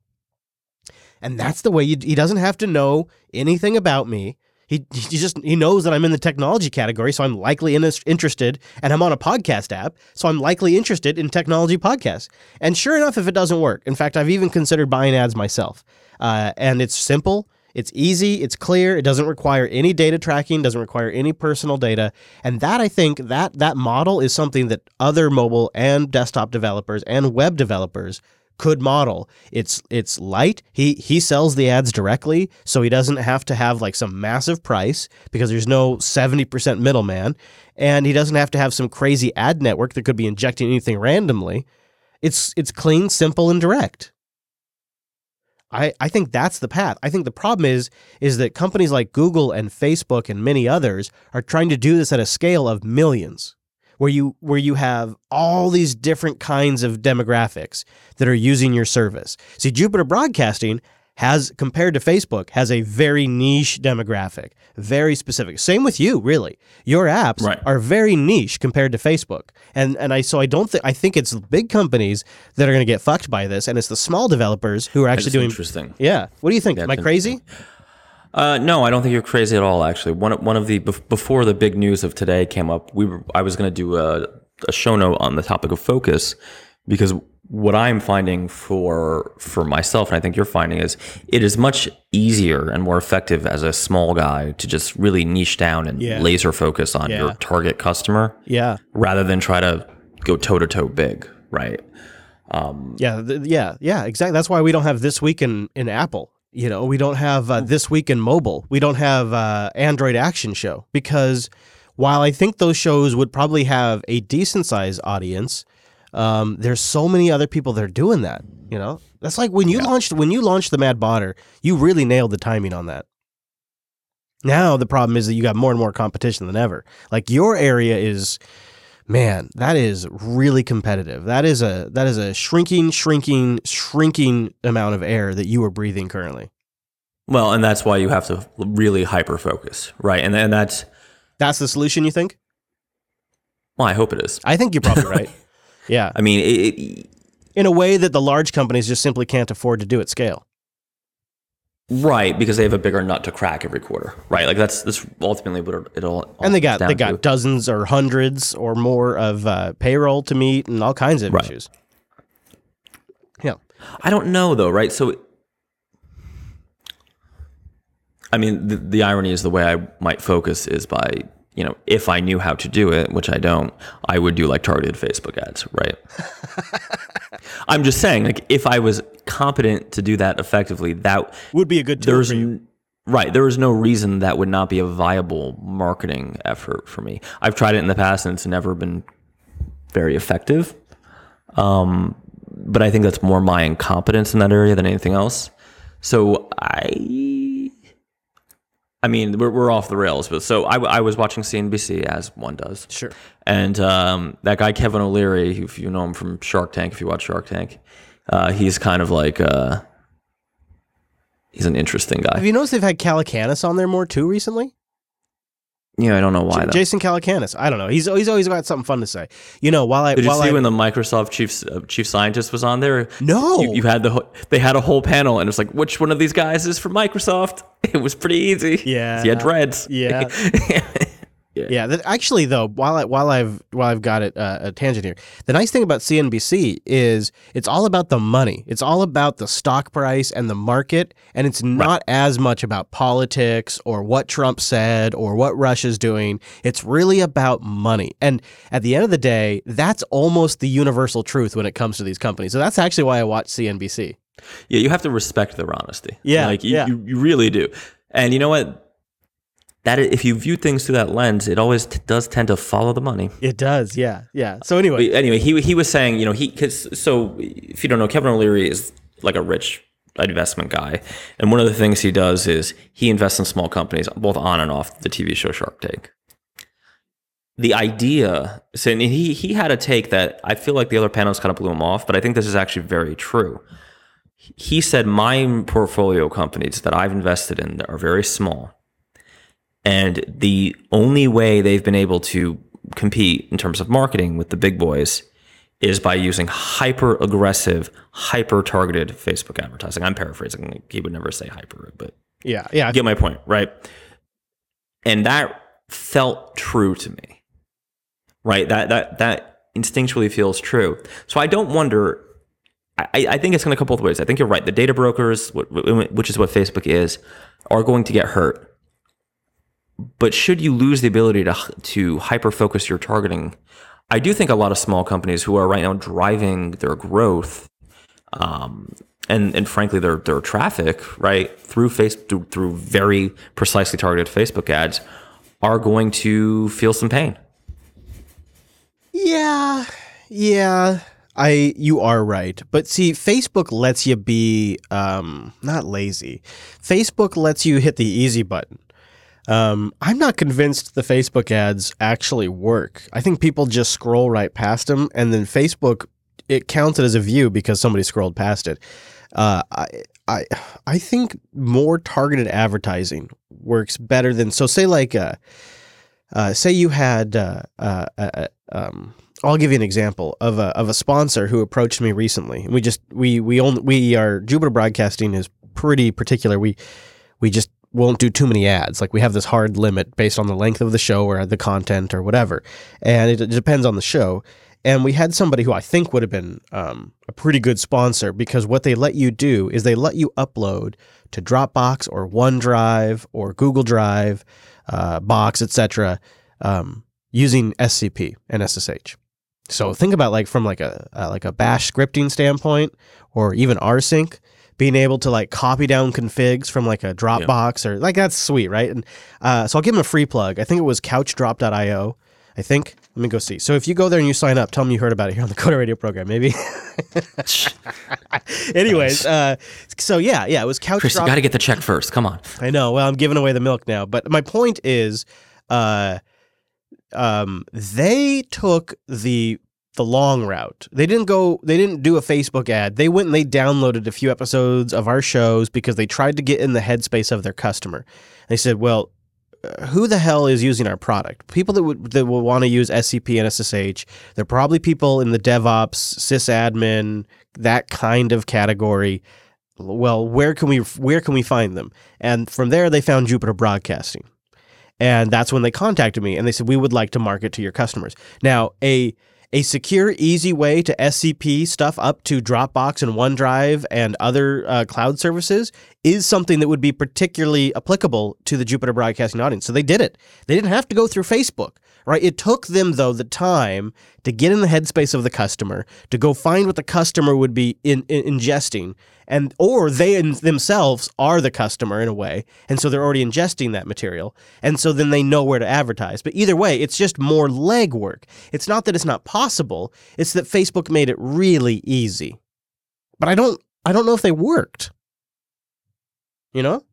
And that's the way you, he doesn't have to know anything about me. He, he just he knows that I'm in the technology category, so I'm likely in, interested, and I'm on a podcast app, so I'm likely interested in technology podcasts. And sure enough, if it doesn't work, in fact, I've even considered buying ads myself. Uh, and it's simple, it's easy, it's clear, it doesn't require any data tracking, doesn't require any personal data, and that I think that that model is something that other mobile and desktop developers and web developers could model. It's it's light. He he sells the ads directly, so he doesn't have to have like some massive price because there's no 70% middleman, and he doesn't have to have some crazy ad network that could be injecting anything randomly. It's it's clean, simple, and direct. I, I think that's the path. I think the problem is is that companies like Google and Facebook and many others are trying to do this at a scale of millions where you where you have all these different kinds of demographics that are using your service. See, Jupiter Broadcasting has compared to Facebook has a very niche demographic, very specific. Same with you, really. Your apps right. are very niche compared to Facebook. And and I so I don't think I think it's big companies that are going to get fucked by this and it's the small developers who are actually doing interesting. Yeah. What do you think? That's Am I crazy? Uh, no, I don't think you're crazy at all. Actually, one one of the before the big news of today came up, we were I was going to do a, a show note on the topic of focus because what I'm finding for for myself, and I think you're finding, is it is much easier and more effective as a small guy to just really niche down and yeah. laser focus on yeah. your target customer. Yeah. Rather than try to go toe to toe big, right? Um, yeah, th- yeah, yeah, exactly. That's why we don't have this week in in Apple you know, we don't have uh, this week in mobile. We don't have uh, Android Action Show because while I think those shows would probably have a decent sized audience, um, there's so many other people that are doing that. You know, that's like when you yeah. launched when you launched the Mad Botter, you really nailed the timing on that. Now the problem is that you got more and more competition than ever. Like your area is man, that is really competitive. That is a that is a shrinking, shrinking, shrinking amount of air that you are breathing currently. Well, and that's why you have to really hyper focus, right? And and that's That's the solution, you think? well, I hope it is. I think you're probably right. Yeah, I mean, it, it, in a way that the large companies just simply can't afford to do at scale. Right because they have a bigger nut to crack every quarter, right? Like that's that's ultimately what it, all. And they got they got to. dozens or hundreds or more of uh, payroll to meet and all kinds of Right. issues. Yeah. I don't know though, right? So, I mean, the, the irony is the way I might focus is by you know, if I knew how to do it, which I don't, I would do like targeted Facebook ads, right? I'm just saying, like, if I was competent to do that effectively, that Would be a good tool for you. right there is no reason that would not be a viable marketing effort for me i've tried it in the past and it's never been very effective um, but i think that's more my incompetence in that area than anything else so i i mean we're, we're off the rails but so I, I was watching cnbc as one does Sure. and um, that guy Kevin O'Leary, if you know him from Shark Tank, if you watch Shark Tank, uh, he's kind of like uh, he's an interesting guy. Have you noticed they've had Calacanis on there more too recently? Yeah, I don't know why. though. Jason Calacanis. I don't know. He's he's always got something fun to say. You know, while I Did you see I, when the Microsoft chief uh, chief scientist was on there? No. you, you had the whole- they had a whole panel, and it was like, which one of these guys is from Microsoft? It was pretty easy. Yeah. he had dreads. Yeah. Yeah, that actually though, while I while I've while I've got it uh, a tangent here, the nice thing about CNBC is it's all about the money. It's all about the stock price and the market, and it's not as much about politics or what Trump said or what Russia's doing. It's really about money. And at the end of the day, that's almost the universal truth when it comes to these companies. So that's actually why I watch CNBC. Yeah, you have to respect their honesty. Yeah, like you, yeah. you, you really do. And you know what? That if you view things through that lens, it always t- does tend to follow the money. It does, yeah, yeah. So anyway, But anyway, he he was saying, you know, he cause so if you don't know, Kevin O'Leary is like a rich investment guy, and one of the things he does is he invests in small companies, both on and off the TV show Shark Tank. The idea, so he he had a take that I feel like the other panels kind of blew him off, but I think this is actually very true. He said, My portfolio companies that I've invested in are very small. And the only way they've been able to compete in terms of marketing with the big boys is by using hyper aggressive, hyper targeted Facebook advertising. I'm paraphrasing. He would never say hyper, but yeah, yeah. get my point, right? And that felt true to me. Right? That that that instinctually feels true. So I don't wonder I, I think it's going to come both ways. I think you're right. The data brokers, wh- wh- which is what Facebook is, are going to get hurt. But should you lose the ability to to hyper focus your targeting, I do think a lot of small companies who are right now driving their growth, um, and and frankly their their traffic right through face through, through very precisely targeted Facebook ads, are going to feel some pain. Yeah, yeah. I you are right. But see, Facebook lets you be um not lazy. Facebook lets you hit the easy button. Um, I'm not convinced the Facebook ads actually work. I think people just scroll right past them, and then Facebook it counts it as a view because somebody scrolled past it. Uh, I I I think more targeted advertising works better than so. Say like uh, uh, say you had uh, uh, uh, um, I'll give you an example of a of a sponsor who approached me recently. We just we we only we are Jupiter Broadcasting is pretty particular. We we just won't do too many ads. Like we have this hard limit based on the length of the show or the content or whatever, and it, it depends on the show. And we had somebody who I think would have been um, a pretty good sponsor because what they let you do is they let you upload to Dropbox or OneDrive or Google Drive, uh, Box, etc., um, using SCP and SSH. So think about like from like a uh, like a Bash scripting standpoint, or even rsync, being able to like copy down configs from like a Dropbox or like that's sweet, right? And uh, so I'll give them a free plug. I think it was CouchDrop.io. I think. Let me go see. So if you go there and you sign up, tell them you heard about it here on the Coder Radio program, maybe. Anyways, uh, so yeah, yeah, it was Couch Chris, you got to get the check first. Come on. I know. Well, I'm giving away the milk now, but my point is, uh, um, they took the the long route. They didn't go. They didn't do a Facebook ad. They went and they downloaded a few episodes of our shows because they tried to get in the headspace of their customer. They said, "Well, uh, who the hell is using our product? People that would that will want to use SCP and SSH. They're probably people in the DevOps, sysadmin, that kind of category. Well, where can we where can we find them? And from there, they found Jupiter Broadcasting, and that's when they contacted me and they said we would like to market to your customers. Now, a a secure, easy way to SCP stuff up to Dropbox and OneDrive and other uh, cloud services is something that would be particularly applicable to the Jupiter Broadcasting audience. So they did it. They didn't have to go through Facebook, right? It took them, though, the time to get in the headspace of the customer, to go find what the customer would be in, in, ingesting, and or they themselves are the customer in a way, and so they're already ingesting that material, and so then they know where to advertise. But either way, it's just more legwork. It's not that it's not possible; it's that Facebook made it really easy. But I don't, I don't know if they worked. You know,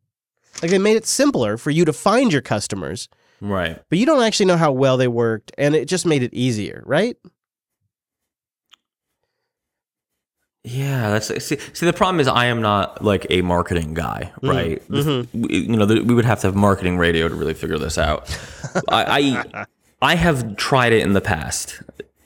like they made it simpler for you to find your customers, Right. but you don't actually know how well they worked, and it just made it easier, right? Yeah, that's see. See, the problem is I am not like a marketing guy, mm-hmm, right? The- mm-hmm. we- you know, we would have to have marketing radio to really figure this out. I, I I have tried it in the past,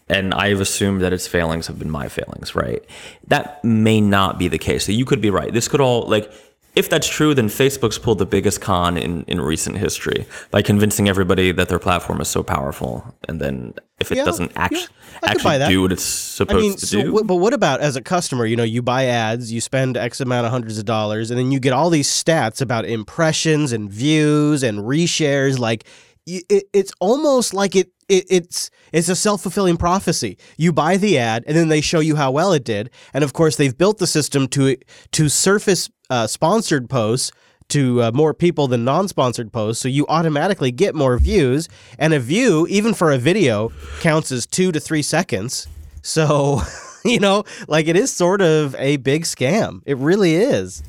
and I have assumed that its failings have been my failings, right? That may not be the case. So you could be right. This could all like. If that's true, then Facebook's pulled the biggest con in, in recent history by convincing everybody that their platform is so powerful, and then if it Yeah, doesn't yeah, actually I do what it's I supposed mean, to so do, what, but what about as a customer? You know, you buy ads, you spend X amount of hundreds of dollars, and then you get all these stats about impressions and views and reshares. Like, it, it's almost like it, it it's it's a self fulfilling prophecy. You buy the ad, and then they show you how well it did, and of course, they've built the system to to surface uh, sponsored posts. To uh, more people than non-sponsored posts, so you automatically get more views. And a view, even for a video, counts as two to three seconds. So, you know, like it is sort of a big scam. It really is.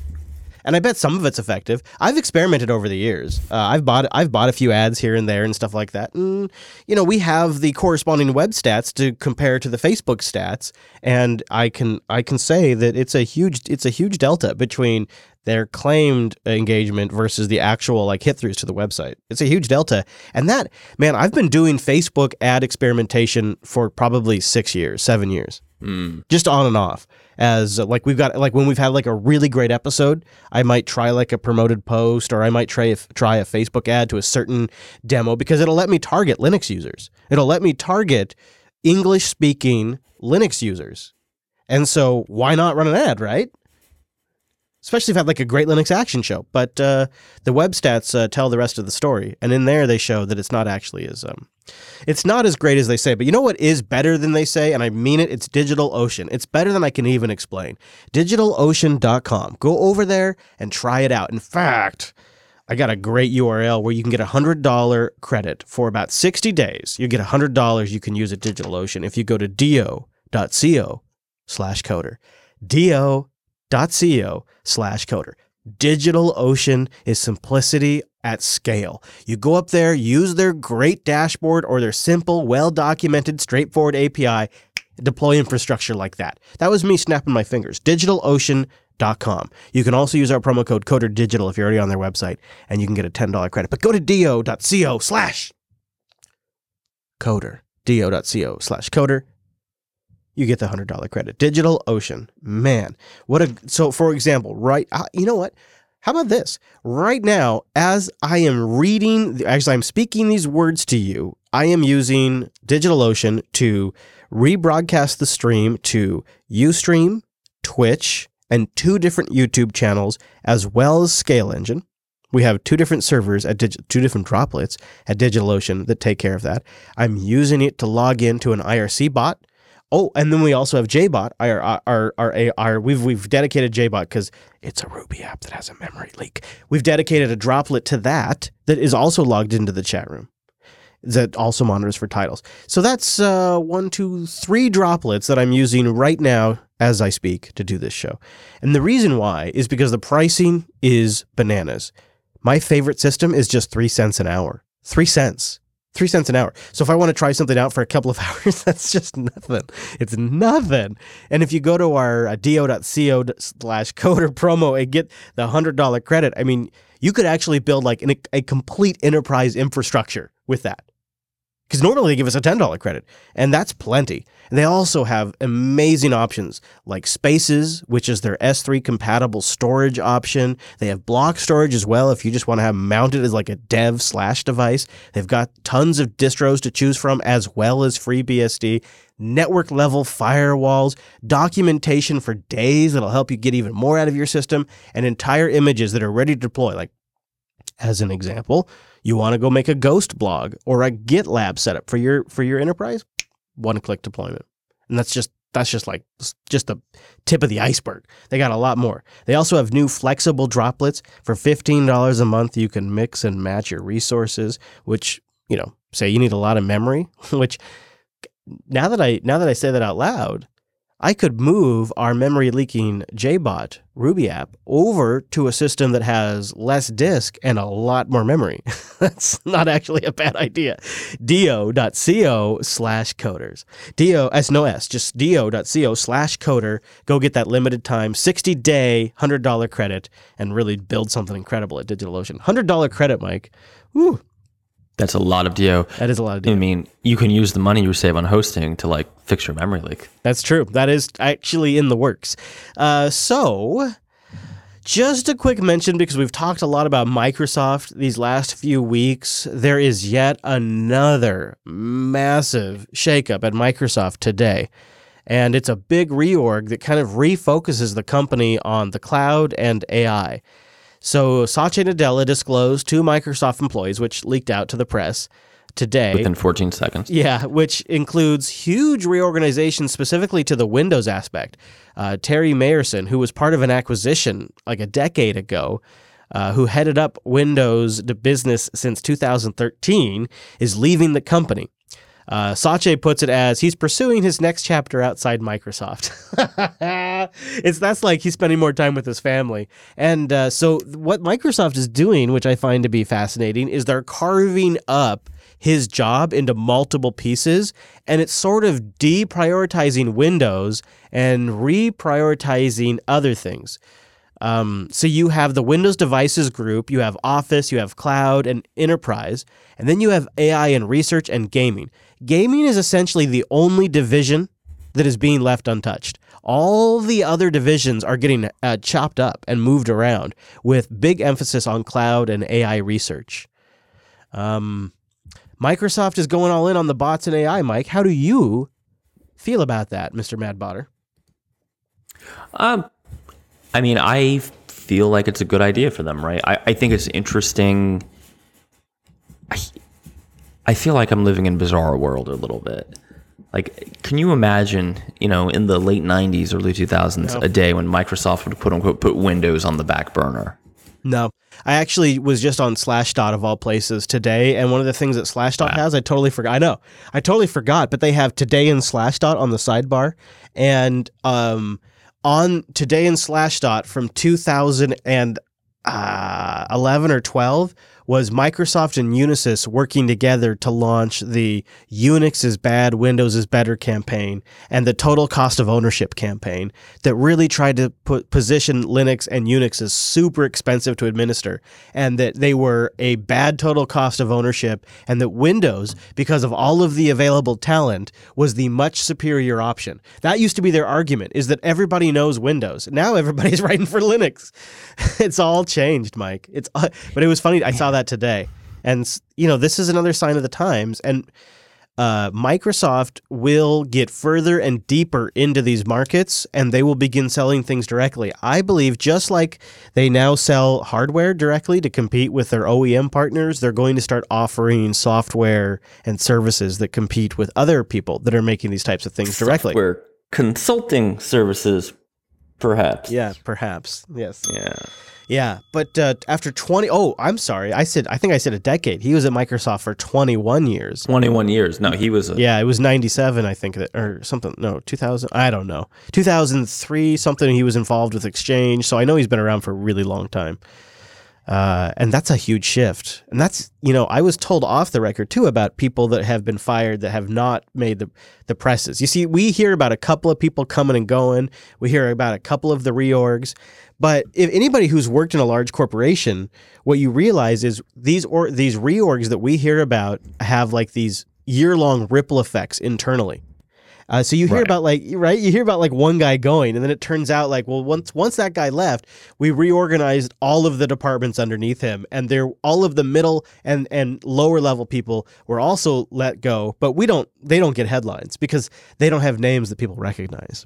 And I bet some of it's effective. I've experimented over the years. Uh, I've bought I've bought a few ads here and there and stuff like that. And you know, we have the corresponding web stats to compare to the Facebook stats, and I can I can say that it's a huge it's a huge delta between their claimed engagement versus the actual like hit throughs to the website. It's a huge delta. And that, man, I've been doing Facebook ad experimentation for probably six years, seven years, just on and off. As uh, like we've got like when we've had like a really great episode, I might try like a promoted post or I might try try a Facebook ad to a certain demo because it'll let me target Linux users. It'll let me target English speaking Linux users. And so why not run an ad, right? especially if I had like a great Linux action show. But uh, the web stats uh, tell the rest of the story, and in there they show that it's not actually as um, it's not as great as they say. But you know what is better than they say, and I mean it. It's DigitalOcean. It's better than I can even explain. DigitalOcean.com. Go over there and try it out. In fact. I got a great URL where you can get a hundred dollar credit for about sixty days. You get a hundred dollars you can use at DigitalOcean if you go to do.co slash coder. Do co slash coder. DigitalOcean is simplicity at scale. You go up there, use their great dashboard or their simple, well documented, straightforward API, deploy infrastructure like that. That was me snapping my fingers. DigitalOcean.com. You can also use our promo code CoderDigital if you're already on their website and you can get a $10 credit. But go to do.co slash coder. do.co slash coder you get the hundred dollar credit. Digital Ocean, man, what a so. For example, right, you know what? How about this? Right now, as I am reading, as I'm speaking these words to you, I am using DigitalOcean to rebroadcast the stream to Ustream, Twitch, and two different YouTube channels, as well as Scale Engine. We have two different servers at Digi- two different droplets at DigitalOcean that take care of that. I'm using it to log into an IRC bot. Oh, and then we also have JBot. Our our our, our, our we've we've dedicated JBot because it's a Ruby app that has a memory leak. We've dedicated a droplet to that that is also logged into the chat room. That also monitors for titles. So that's uh, one, two, three droplets that I'm using right now as I speak to do this show. And the reason why is because the pricing is bananas. My favorite system is just three cents an hour. Three cents. Three cents an hour. So if I want to try something out for a couple of hours, that's just nothing. It's nothing. And if you go to our uh, do.co slash coder promo and get the hundred dollar credit, I mean, you could actually build like an, a complete enterprise infrastructure with that. Because normally they give us a $10 credit, and that's plenty. They also have amazing options like Spaces, which is their S3 compatible storage option. They have block storage as well if you just want to have mounted as like a dev slash device. They've got tons of distros to choose from as well as FreeBSD, network level firewalls, documentation for days that'll help you get even more out of your system, and entire images that are ready to deploy. Like, as an example, you want to go make a ghost blog or a GitLab setup for your for your enterprise? One click deployment. And that's just that's just like just the tip of the iceberg. They got a lot more. They also have new flexible droplets for $15 a month you can mix and match your resources, which, you know, say you need a lot of memory, which now that I now that I say that out loud, I could move our memory leaking JBot Ruby app over to a system that has less disk and a lot more memory. That's not actually a bad idea. do.co slash coders. Do, S no S, just do.co slash coder. Go get that limited time 60 day $100 credit and really build something incredible at DigitalOcean. $100 credit, Mike. That's a lot of DO. that is a lot of do. I mean, you can use the money you save on hosting to like fix your memory leak. That's true. That is actually in the works. Uh, so, just a quick mention because we've talked a lot about Microsoft these last few weeks. There is yet another massive shakeup at Microsoft today. And it's a big reorg that kind of refocuses the company on the cloud and AI. So, Satya Nadella disclosed to Microsoft employees, which leaked out to the press today. Within 14 seconds. Yeah, which includes huge reorganization specifically to the Windows aspect. Uh, Terry Myerson, who was part of an acquisition like a decade ago, uh, who headed up Windows to business since 2013, is leaving the company. Uh, Satya puts it as he's pursuing his next chapter outside Microsoft. it's that's like he's spending more time with his family. And uh, so what Microsoft is doing, which I find to be fascinating, is they're carving up his job into multiple pieces, and it's sort of deprioritizing Windows and reprioritizing other things. Um, so you have the Windows devices group, you have Office, you have Cloud and Enterprise, and then you have AI and research and gaming. Gaming is essentially the only division that is being left untouched. All the other divisions are getting uh, chopped up and moved around with big emphasis on cloud and AI research. Um, Microsoft is going all in on the bots and AI, Mike. How do you feel about that, Mr. Madbotter? Um, I mean, I feel like it's a good idea for them, right? I, I think it's interesting. I, I feel like I'm living in bizarre world a little bit. Like, can you imagine, you know, in the late 90s, early 2000s, a day when Microsoft would quote unquote put Windows on the back burner? No. I actually was just on Slashdot of all places today, and one of the things that Slashdot has, I totally forgot. I know, I totally forgot, but they have today in Slashdot on the sidebar, and um, on today in Slashdot from 2011 uh, or 12 was Microsoft and Unisys working together to launch the Unix is bad, Windows is better campaign and the total cost of ownership campaign that really tried to put position Linux and Unix as super expensive to administer and that they were a bad total cost of ownership and that Windows because of all of the available talent was the much superior option. That used to be their argument is that everybody knows Windows. Now everybody's writing for Linux. it's all changed, Mike. It's uh, but it was funny I saw that today. And you know, this is another sign of the times and uh, Microsoft will get further and deeper into these markets and they will begin selling things directly. I believe just like they now sell hardware directly to compete with their OEM partners, they're going to start offering software and services that compete with other people that are making these types of things directly. Where consulting services, perhaps. Yeah, perhaps. Yes. Yeah. Yeah, but uh, after 20 Oh, I'm sorry. I said I think I said a decade. He was at Microsoft for 21 years. 21 years. No, he was a. Yeah, it was 97, I think, that, or something. No, 2000. I don't know. 2003, something. He was involved with Exchange. So I know he's been around for a really long time. Uh, and that's a huge shift. And that's, you know, I was told off the record too about people that have been fired that have not made the, the presses. You see, we hear about a couple of people coming and going. We hear about a couple of the reorgs. But if anybody who's worked in a large corporation, what you realize is these or these reorgs that we hear about have like these year long ripple effects internally. Uh, so you hear Right. about like right, you hear about like one guy going, and then it turns out like well once once that guy left, we reorganized all of the departments underneath him, and they're all of the middle and and lower level people were also let go, but we don't they don't get headlines because they don't have names that people recognize.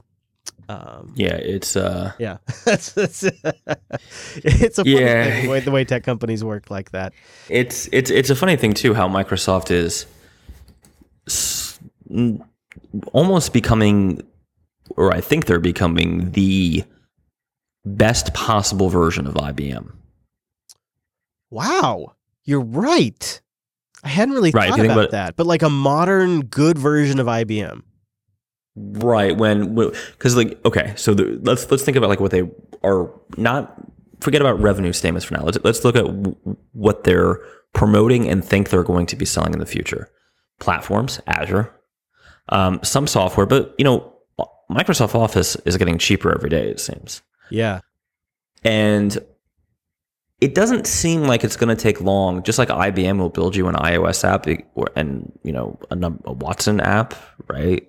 Um, Yeah, it's uh, yeah, that's, that's it's a funny Yeah. thing, the way the way tech companies work like that. it's it's it's a funny thing too how Microsoft is s- almost becoming, or I think they're becoming the best possible version of IBM. Wow, you're right. I hadn't really Right, thought about about that, but like a modern, good version of IBM. Right when because like okay, so the, let's let's think about like what they are not forget about revenue statements for now. Let's let's look at w- what they're promoting and think they're going to be selling in the future. Platforms, Azure, um, some software, but you know, Microsoft Office is getting cheaper every day. It seems, Yeah, and it doesn't seem like it's going to take long. Just like IBM will build you an iOS app and you know a, num- a Watson app, right?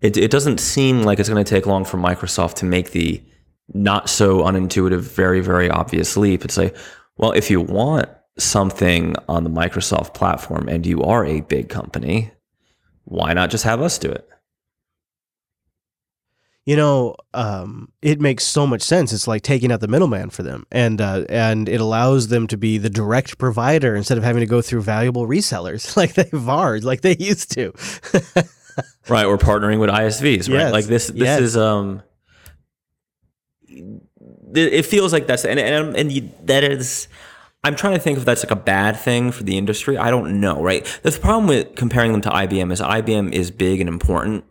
It it doesn't seem like it's going to take long for Microsoft to make the not so unintuitive, very very obvious leap and say, well, if you want something on the Microsoft platform and you are a big company, why not just have us do it? you know, um, it makes so much sense. It's like taking out the middleman for them, and uh, and it allows them to be the direct provider instead of having to go through valuable resellers like they've are, like they used to. Right, we're partnering with ISVs, right? Yes, Like this, this yes. is um, it feels like that's and and and you, that is. I'm trying to think if that's like a bad thing for the industry. I don't know, right? The problem with comparing them to IBM is IBM is big and important,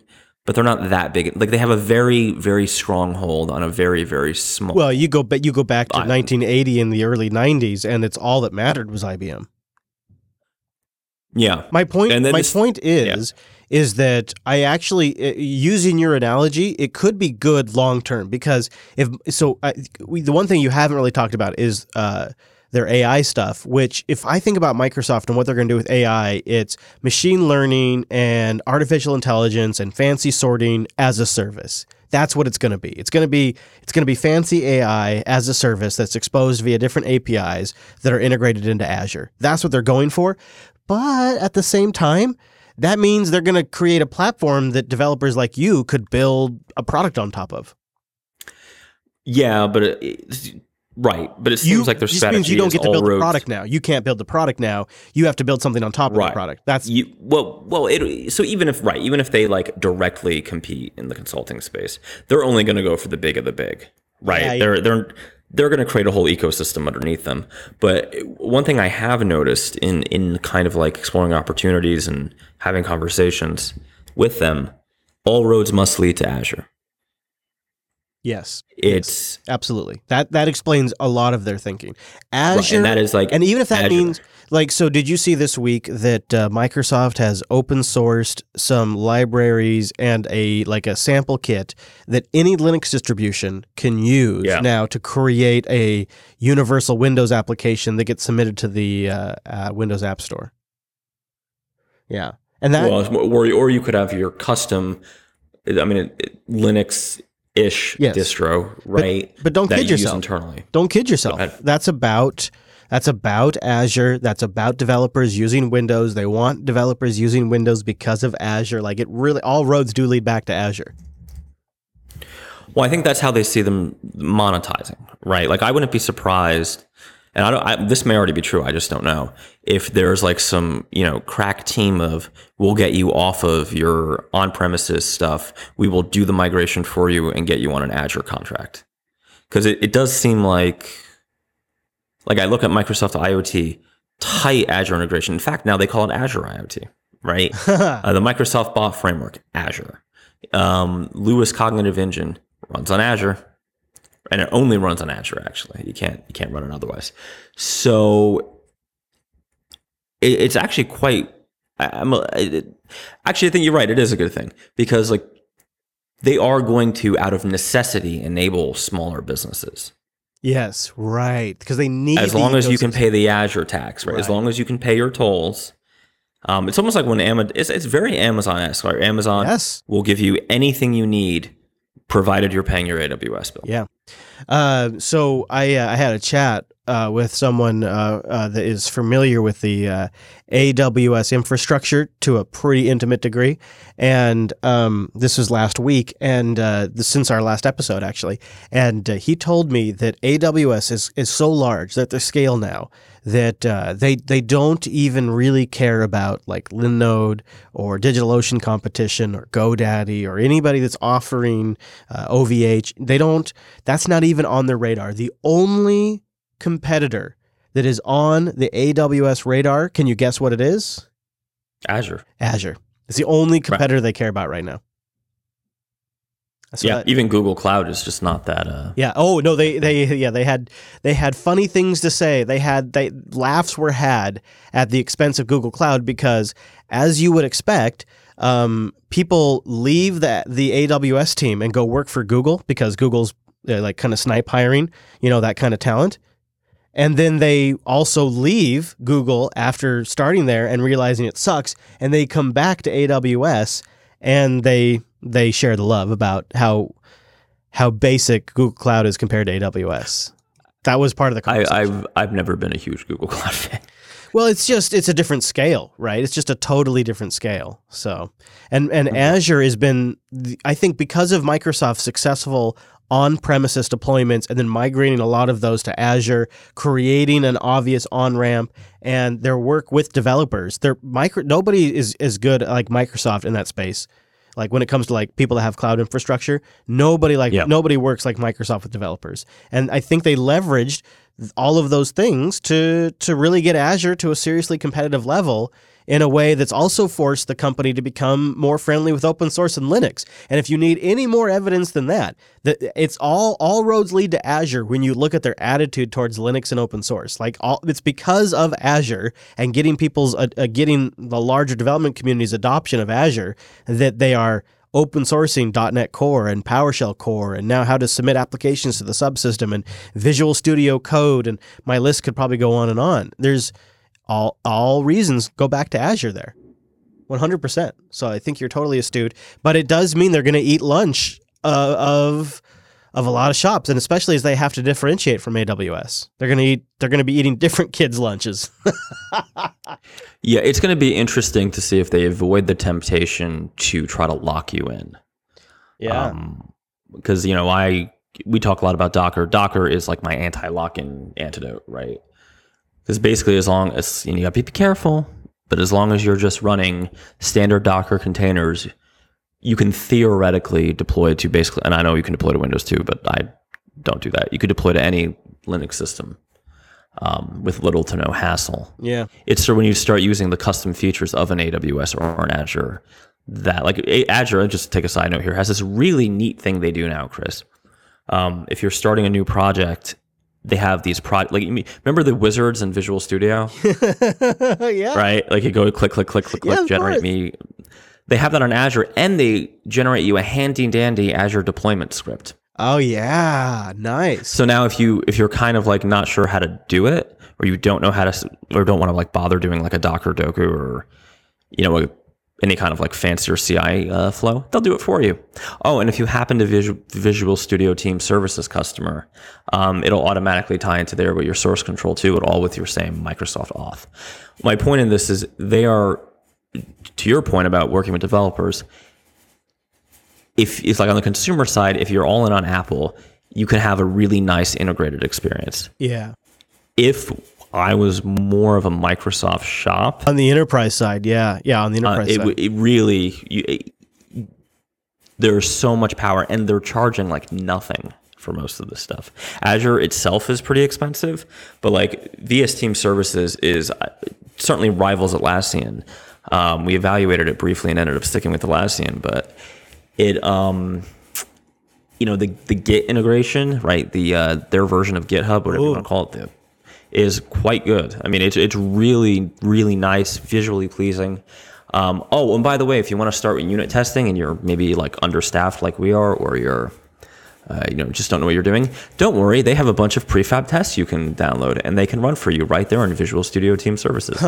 but they're not that big. Like they have a very, very strong hold on a very, very small. Well, you go, but you go back to I- 1980 in the early 90s, and it's all that mattered was IBM. yeah, My point. And my this- point is, is that I actually uh, using your analogy, it could be good long term because if so, I, we, the one thing you haven't really talked about is uh, their AI stuff. Which, if I think about Microsoft and what they're going to do with AI, it's machine learning and artificial intelligence and fancy sorting as a service. That's what it's going to be. It's going to be it's going to be fancy AI as a service that's exposed via different APIs that are integrated into Azure. That's what they're going for. But at the same time, that means they're going to create a platform that developers like you could build a product on top of. yeah, but it, right, but it seems You like their strategy means you don't get to build the product now. You can't build the product now. You have to build something on top of the product. That's you well well it, so even if right even if they like directly compete in the consulting space they're only going to go for the big of the big right Yeah, they're they're they're going to create a whole ecosystem underneath them but one thing i have noticed in in kind of like exploring opportunities and having conversations with them all roads must lead to azure yes, it's absolutely. That that explains a lot of their thinking. Azure, and that is like and even if that Azure. means like so did you see this week that uh, microsoft has open sourced some libraries and a like a sample kit that any linux distribution can use Yeah. now to create a universal windows application that gets submitted to the uh, uh, windows app store yeah and that well, or, or you could have your custom i mean it, it, linux ish Yes. distro right but don't that kid you use yourself. internally Don't kid yourself. That's about that's about Azure. That's about developers using Windows. They want developers using Windows because of Azure. Like it really all roads do lead back to Azure. Well, I think that's how they see them monetizing, right? Like, I wouldn't be surprised, and I don't. I, this may already be true. I just don't know if there's like some, you know, crack team of we'll get you off of your on-premises stuff. We will do the migration for you and get you on an Azure contract. Because it, it does seem like, like I look at Microsoft IoT, tight Azure integration. In fact, now they call it Azure IoT, right? uh, the Microsoft Bot Framework, Azure. Um, LUIS Cognitive Engine runs on Azure, and it only runs on Azure. Actually, you can't you can't run it otherwise. So it, it's actually quite. I'm a, it, actually I think you're right. It is a good thing because like they are going to out of necessity enable smaller businesses Yes, right. Because they need as long as you can pay the Azure tax, right? As long as you can pay your tolls. Um, it's almost like when Amazon, it's, it's very Amazon-esque. Right? Amazon Yes. will give you anything you need, provided you're paying your AWS bill. Yeah. Uh, so I uh, I had a chat uh, with someone uh, uh, that is familiar with the uh, AWS infrastructure to a pretty intimate degree, and um, this was last week, and uh, since our last episode actually, and he told me that AWS is is so large that the scale now that uh, they they don't even really care about like Linode or DigitalOcean competition or GoDaddy or anybody that's offering uh, OVH. They don't. That's not even on their radar. The only competitor that is on the AWS radar. Can you guess what it is? Azure. Azure. It's the only competitor they care about right now. So yeah, that- even Google Cloud is just not that. Uh, Yeah. Oh no, they they yeah they had they had funny things to say. They had they laughs were had at the expense of Google Cloud because, as you would expect, um, people leave the the AWS team and go work for Google because Google's uh, like kind of snipe hiring, you know that kind of talent. And then they also leave Google after starting there and realizing it sucks, and they come back to AWS and they they share the love about how how basic Google Cloud is compared to AWS. That was part of the I, conversation. I've I've never been a huge Google Cloud fan. well, it's just it's a different scale, right? It's just a totally different scale. So, and and Azure has been, I think, because of Microsoft's successful on-premises deployments and then migrating a lot of those to Azure, creating an obvious on-ramp, and their work with developers. They're micro. Nobody is as good like Microsoft in that space. Like when it comes to like people that have cloud infrastructure, nobody like Yeah. nobody works like Microsoft with developers. And I think they leveraged all of those things to to really get Azure to a seriously competitive level in a way that's also forced the company to become more friendly with open source and Linux. And if you need any more evidence than that, that it's all all roads lead to Azure when you look at their attitude towards Linux and open source. Like all it's because of Azure and getting people's uh, uh, getting the larger development community's adoption of Azure that they are open sourcing .NET Core and PowerShell Core and now how to submit applications to the subsystem and Visual Studio Code and my list could probably go on and on. There's all all reasons go back to Azure there. 100%. So I think you're totally astute, but it does mean they're going to eat lunch uh, of of a lot of shops and especially as they have to differentiate from AWS. They're going to eat they're going to be eating different kids lunches. Yeah, it's going to be interesting to see if they avoid the temptation to try to lock you in. yeah. because you know I we talk a lot about Docker. Docker is like my anti-lock-in antidote, right? Because basically, as long as you, know, you got to be careful, but as long as you're just running standard Docker containers, you can theoretically deploy to basically. And I know you can deploy to Windows too, but I don't do that. You could deploy to any Linux system um, with little to no hassle yeah. it's so when you start using the custom features of an AWS or an Azure that like Azure, just to take a side note here, has this really neat thing they do now, Chris. Um, if you're starting a new project, they have these pro like remember the wizards in Visual Studio, yeah. right? Like you go click, click, click, click, Yeah, click, generate course. me. They have that on Azure, and they generate you a handy dandy Azure deployment script. Oh yeah, nice. So now if you if you're kind of like not sure how to do it or you don't know how to or don't want to like bother doing like a Docker Dokku or you know a, any kind of like fancier CI uh, flow, they'll do it for you. Oh, and if you happen to Visual, Visual Studio Team Services customer, um, it'll automatically tie into there with your source control too, but all with your same Microsoft auth. My point in this is they are, to your point about working with developers, if it's like on the consumer side, if you're all in on Apple, you can have a really nice integrated experience. Yeah. If I was more of a Microsoft shop, On the enterprise side, yeah, yeah, on the uh, enterprise it, side. it really you, it, there's so much power, and they're charging like nothing for most of this stuff. Azure itself is pretty expensive, but like VS Team Services is uh, certainly rivals Atlassian. Um, we evaluated it briefly and ended up sticking with Atlassian, but it um you know the the Git integration, right? The uh, their version of GitHub, whatever you want to call it, the, is quite good. I mean, it's it's really really nice, visually pleasing. Um, oh, and by the way, if you want to start with unit testing and you're maybe like understaffed like we are, or you're uh, you know just don't know what you're doing, don't worry. They have a bunch of prefab tests you can download, and they can run for you right there in Visual Studio Team Services.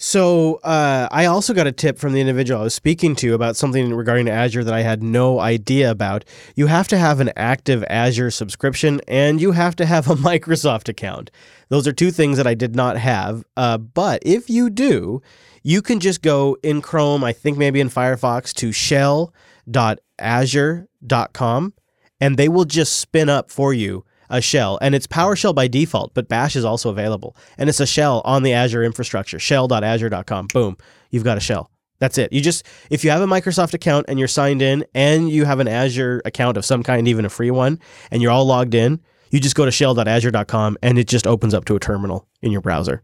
So uh, I also got a tip from the individual I was speaking to about something regarding Azure that I had no idea about. You have to have an active Azure subscription and you have to have a Microsoft account. Those are two things that I did not have. Uh, but if you do, you can just go in Chrome, I think maybe in Firefox, to shell.azure.com and they will just spin up for you a shell and it's PowerShell by default, but Bash is also available. And it's a shell on the Azure infrastructure, shell.azure.com. Boom, you've got a shell. That's it. You just if you have a Microsoft account and you're signed in and you have an Azure account of some kind, even a free one, and you're all logged in, you just go to shell.azure.com and it just opens up to a terminal in your browser.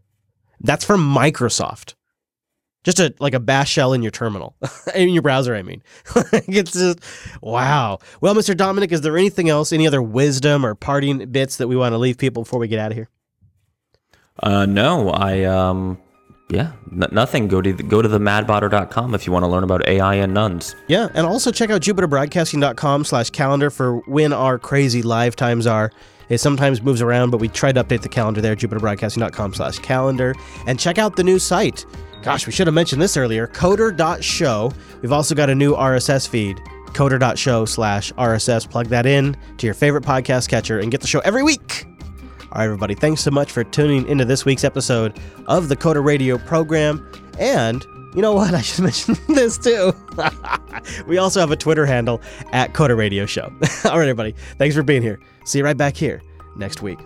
That's from Microsoft. Just a like a bash shell in your terminal, in your browser. I mean, it's just wow. Well, Mr. Dominick, is there anything else, any other wisdom or parting bits that we want to leave people before we get out of here? Uh, no, I um, yeah, n- nothing. Go to the, go to the madbotter.com if you want to learn about AI and nuns. Yeah, and also check out jupiterbroadcasting.com slash calendar for when our crazy live times are. It sometimes moves around, but we try to update the calendar there, jupiterbroadcasting.com slash calendar. And check out the new site. Gosh, we should have mentioned this earlier, coder.show. We've also got a new RSS feed, coder.show slash RSS. Plug that in to your favorite podcast catcher and get the show every week. All right, everybody, thanks so much for tuning into this week's episode of the Coder Radio program. And you know what? I should mention this too. we also have a Twitter handle at Coder Radio Show. All right, everybody, thanks for being here. See you right back here next week.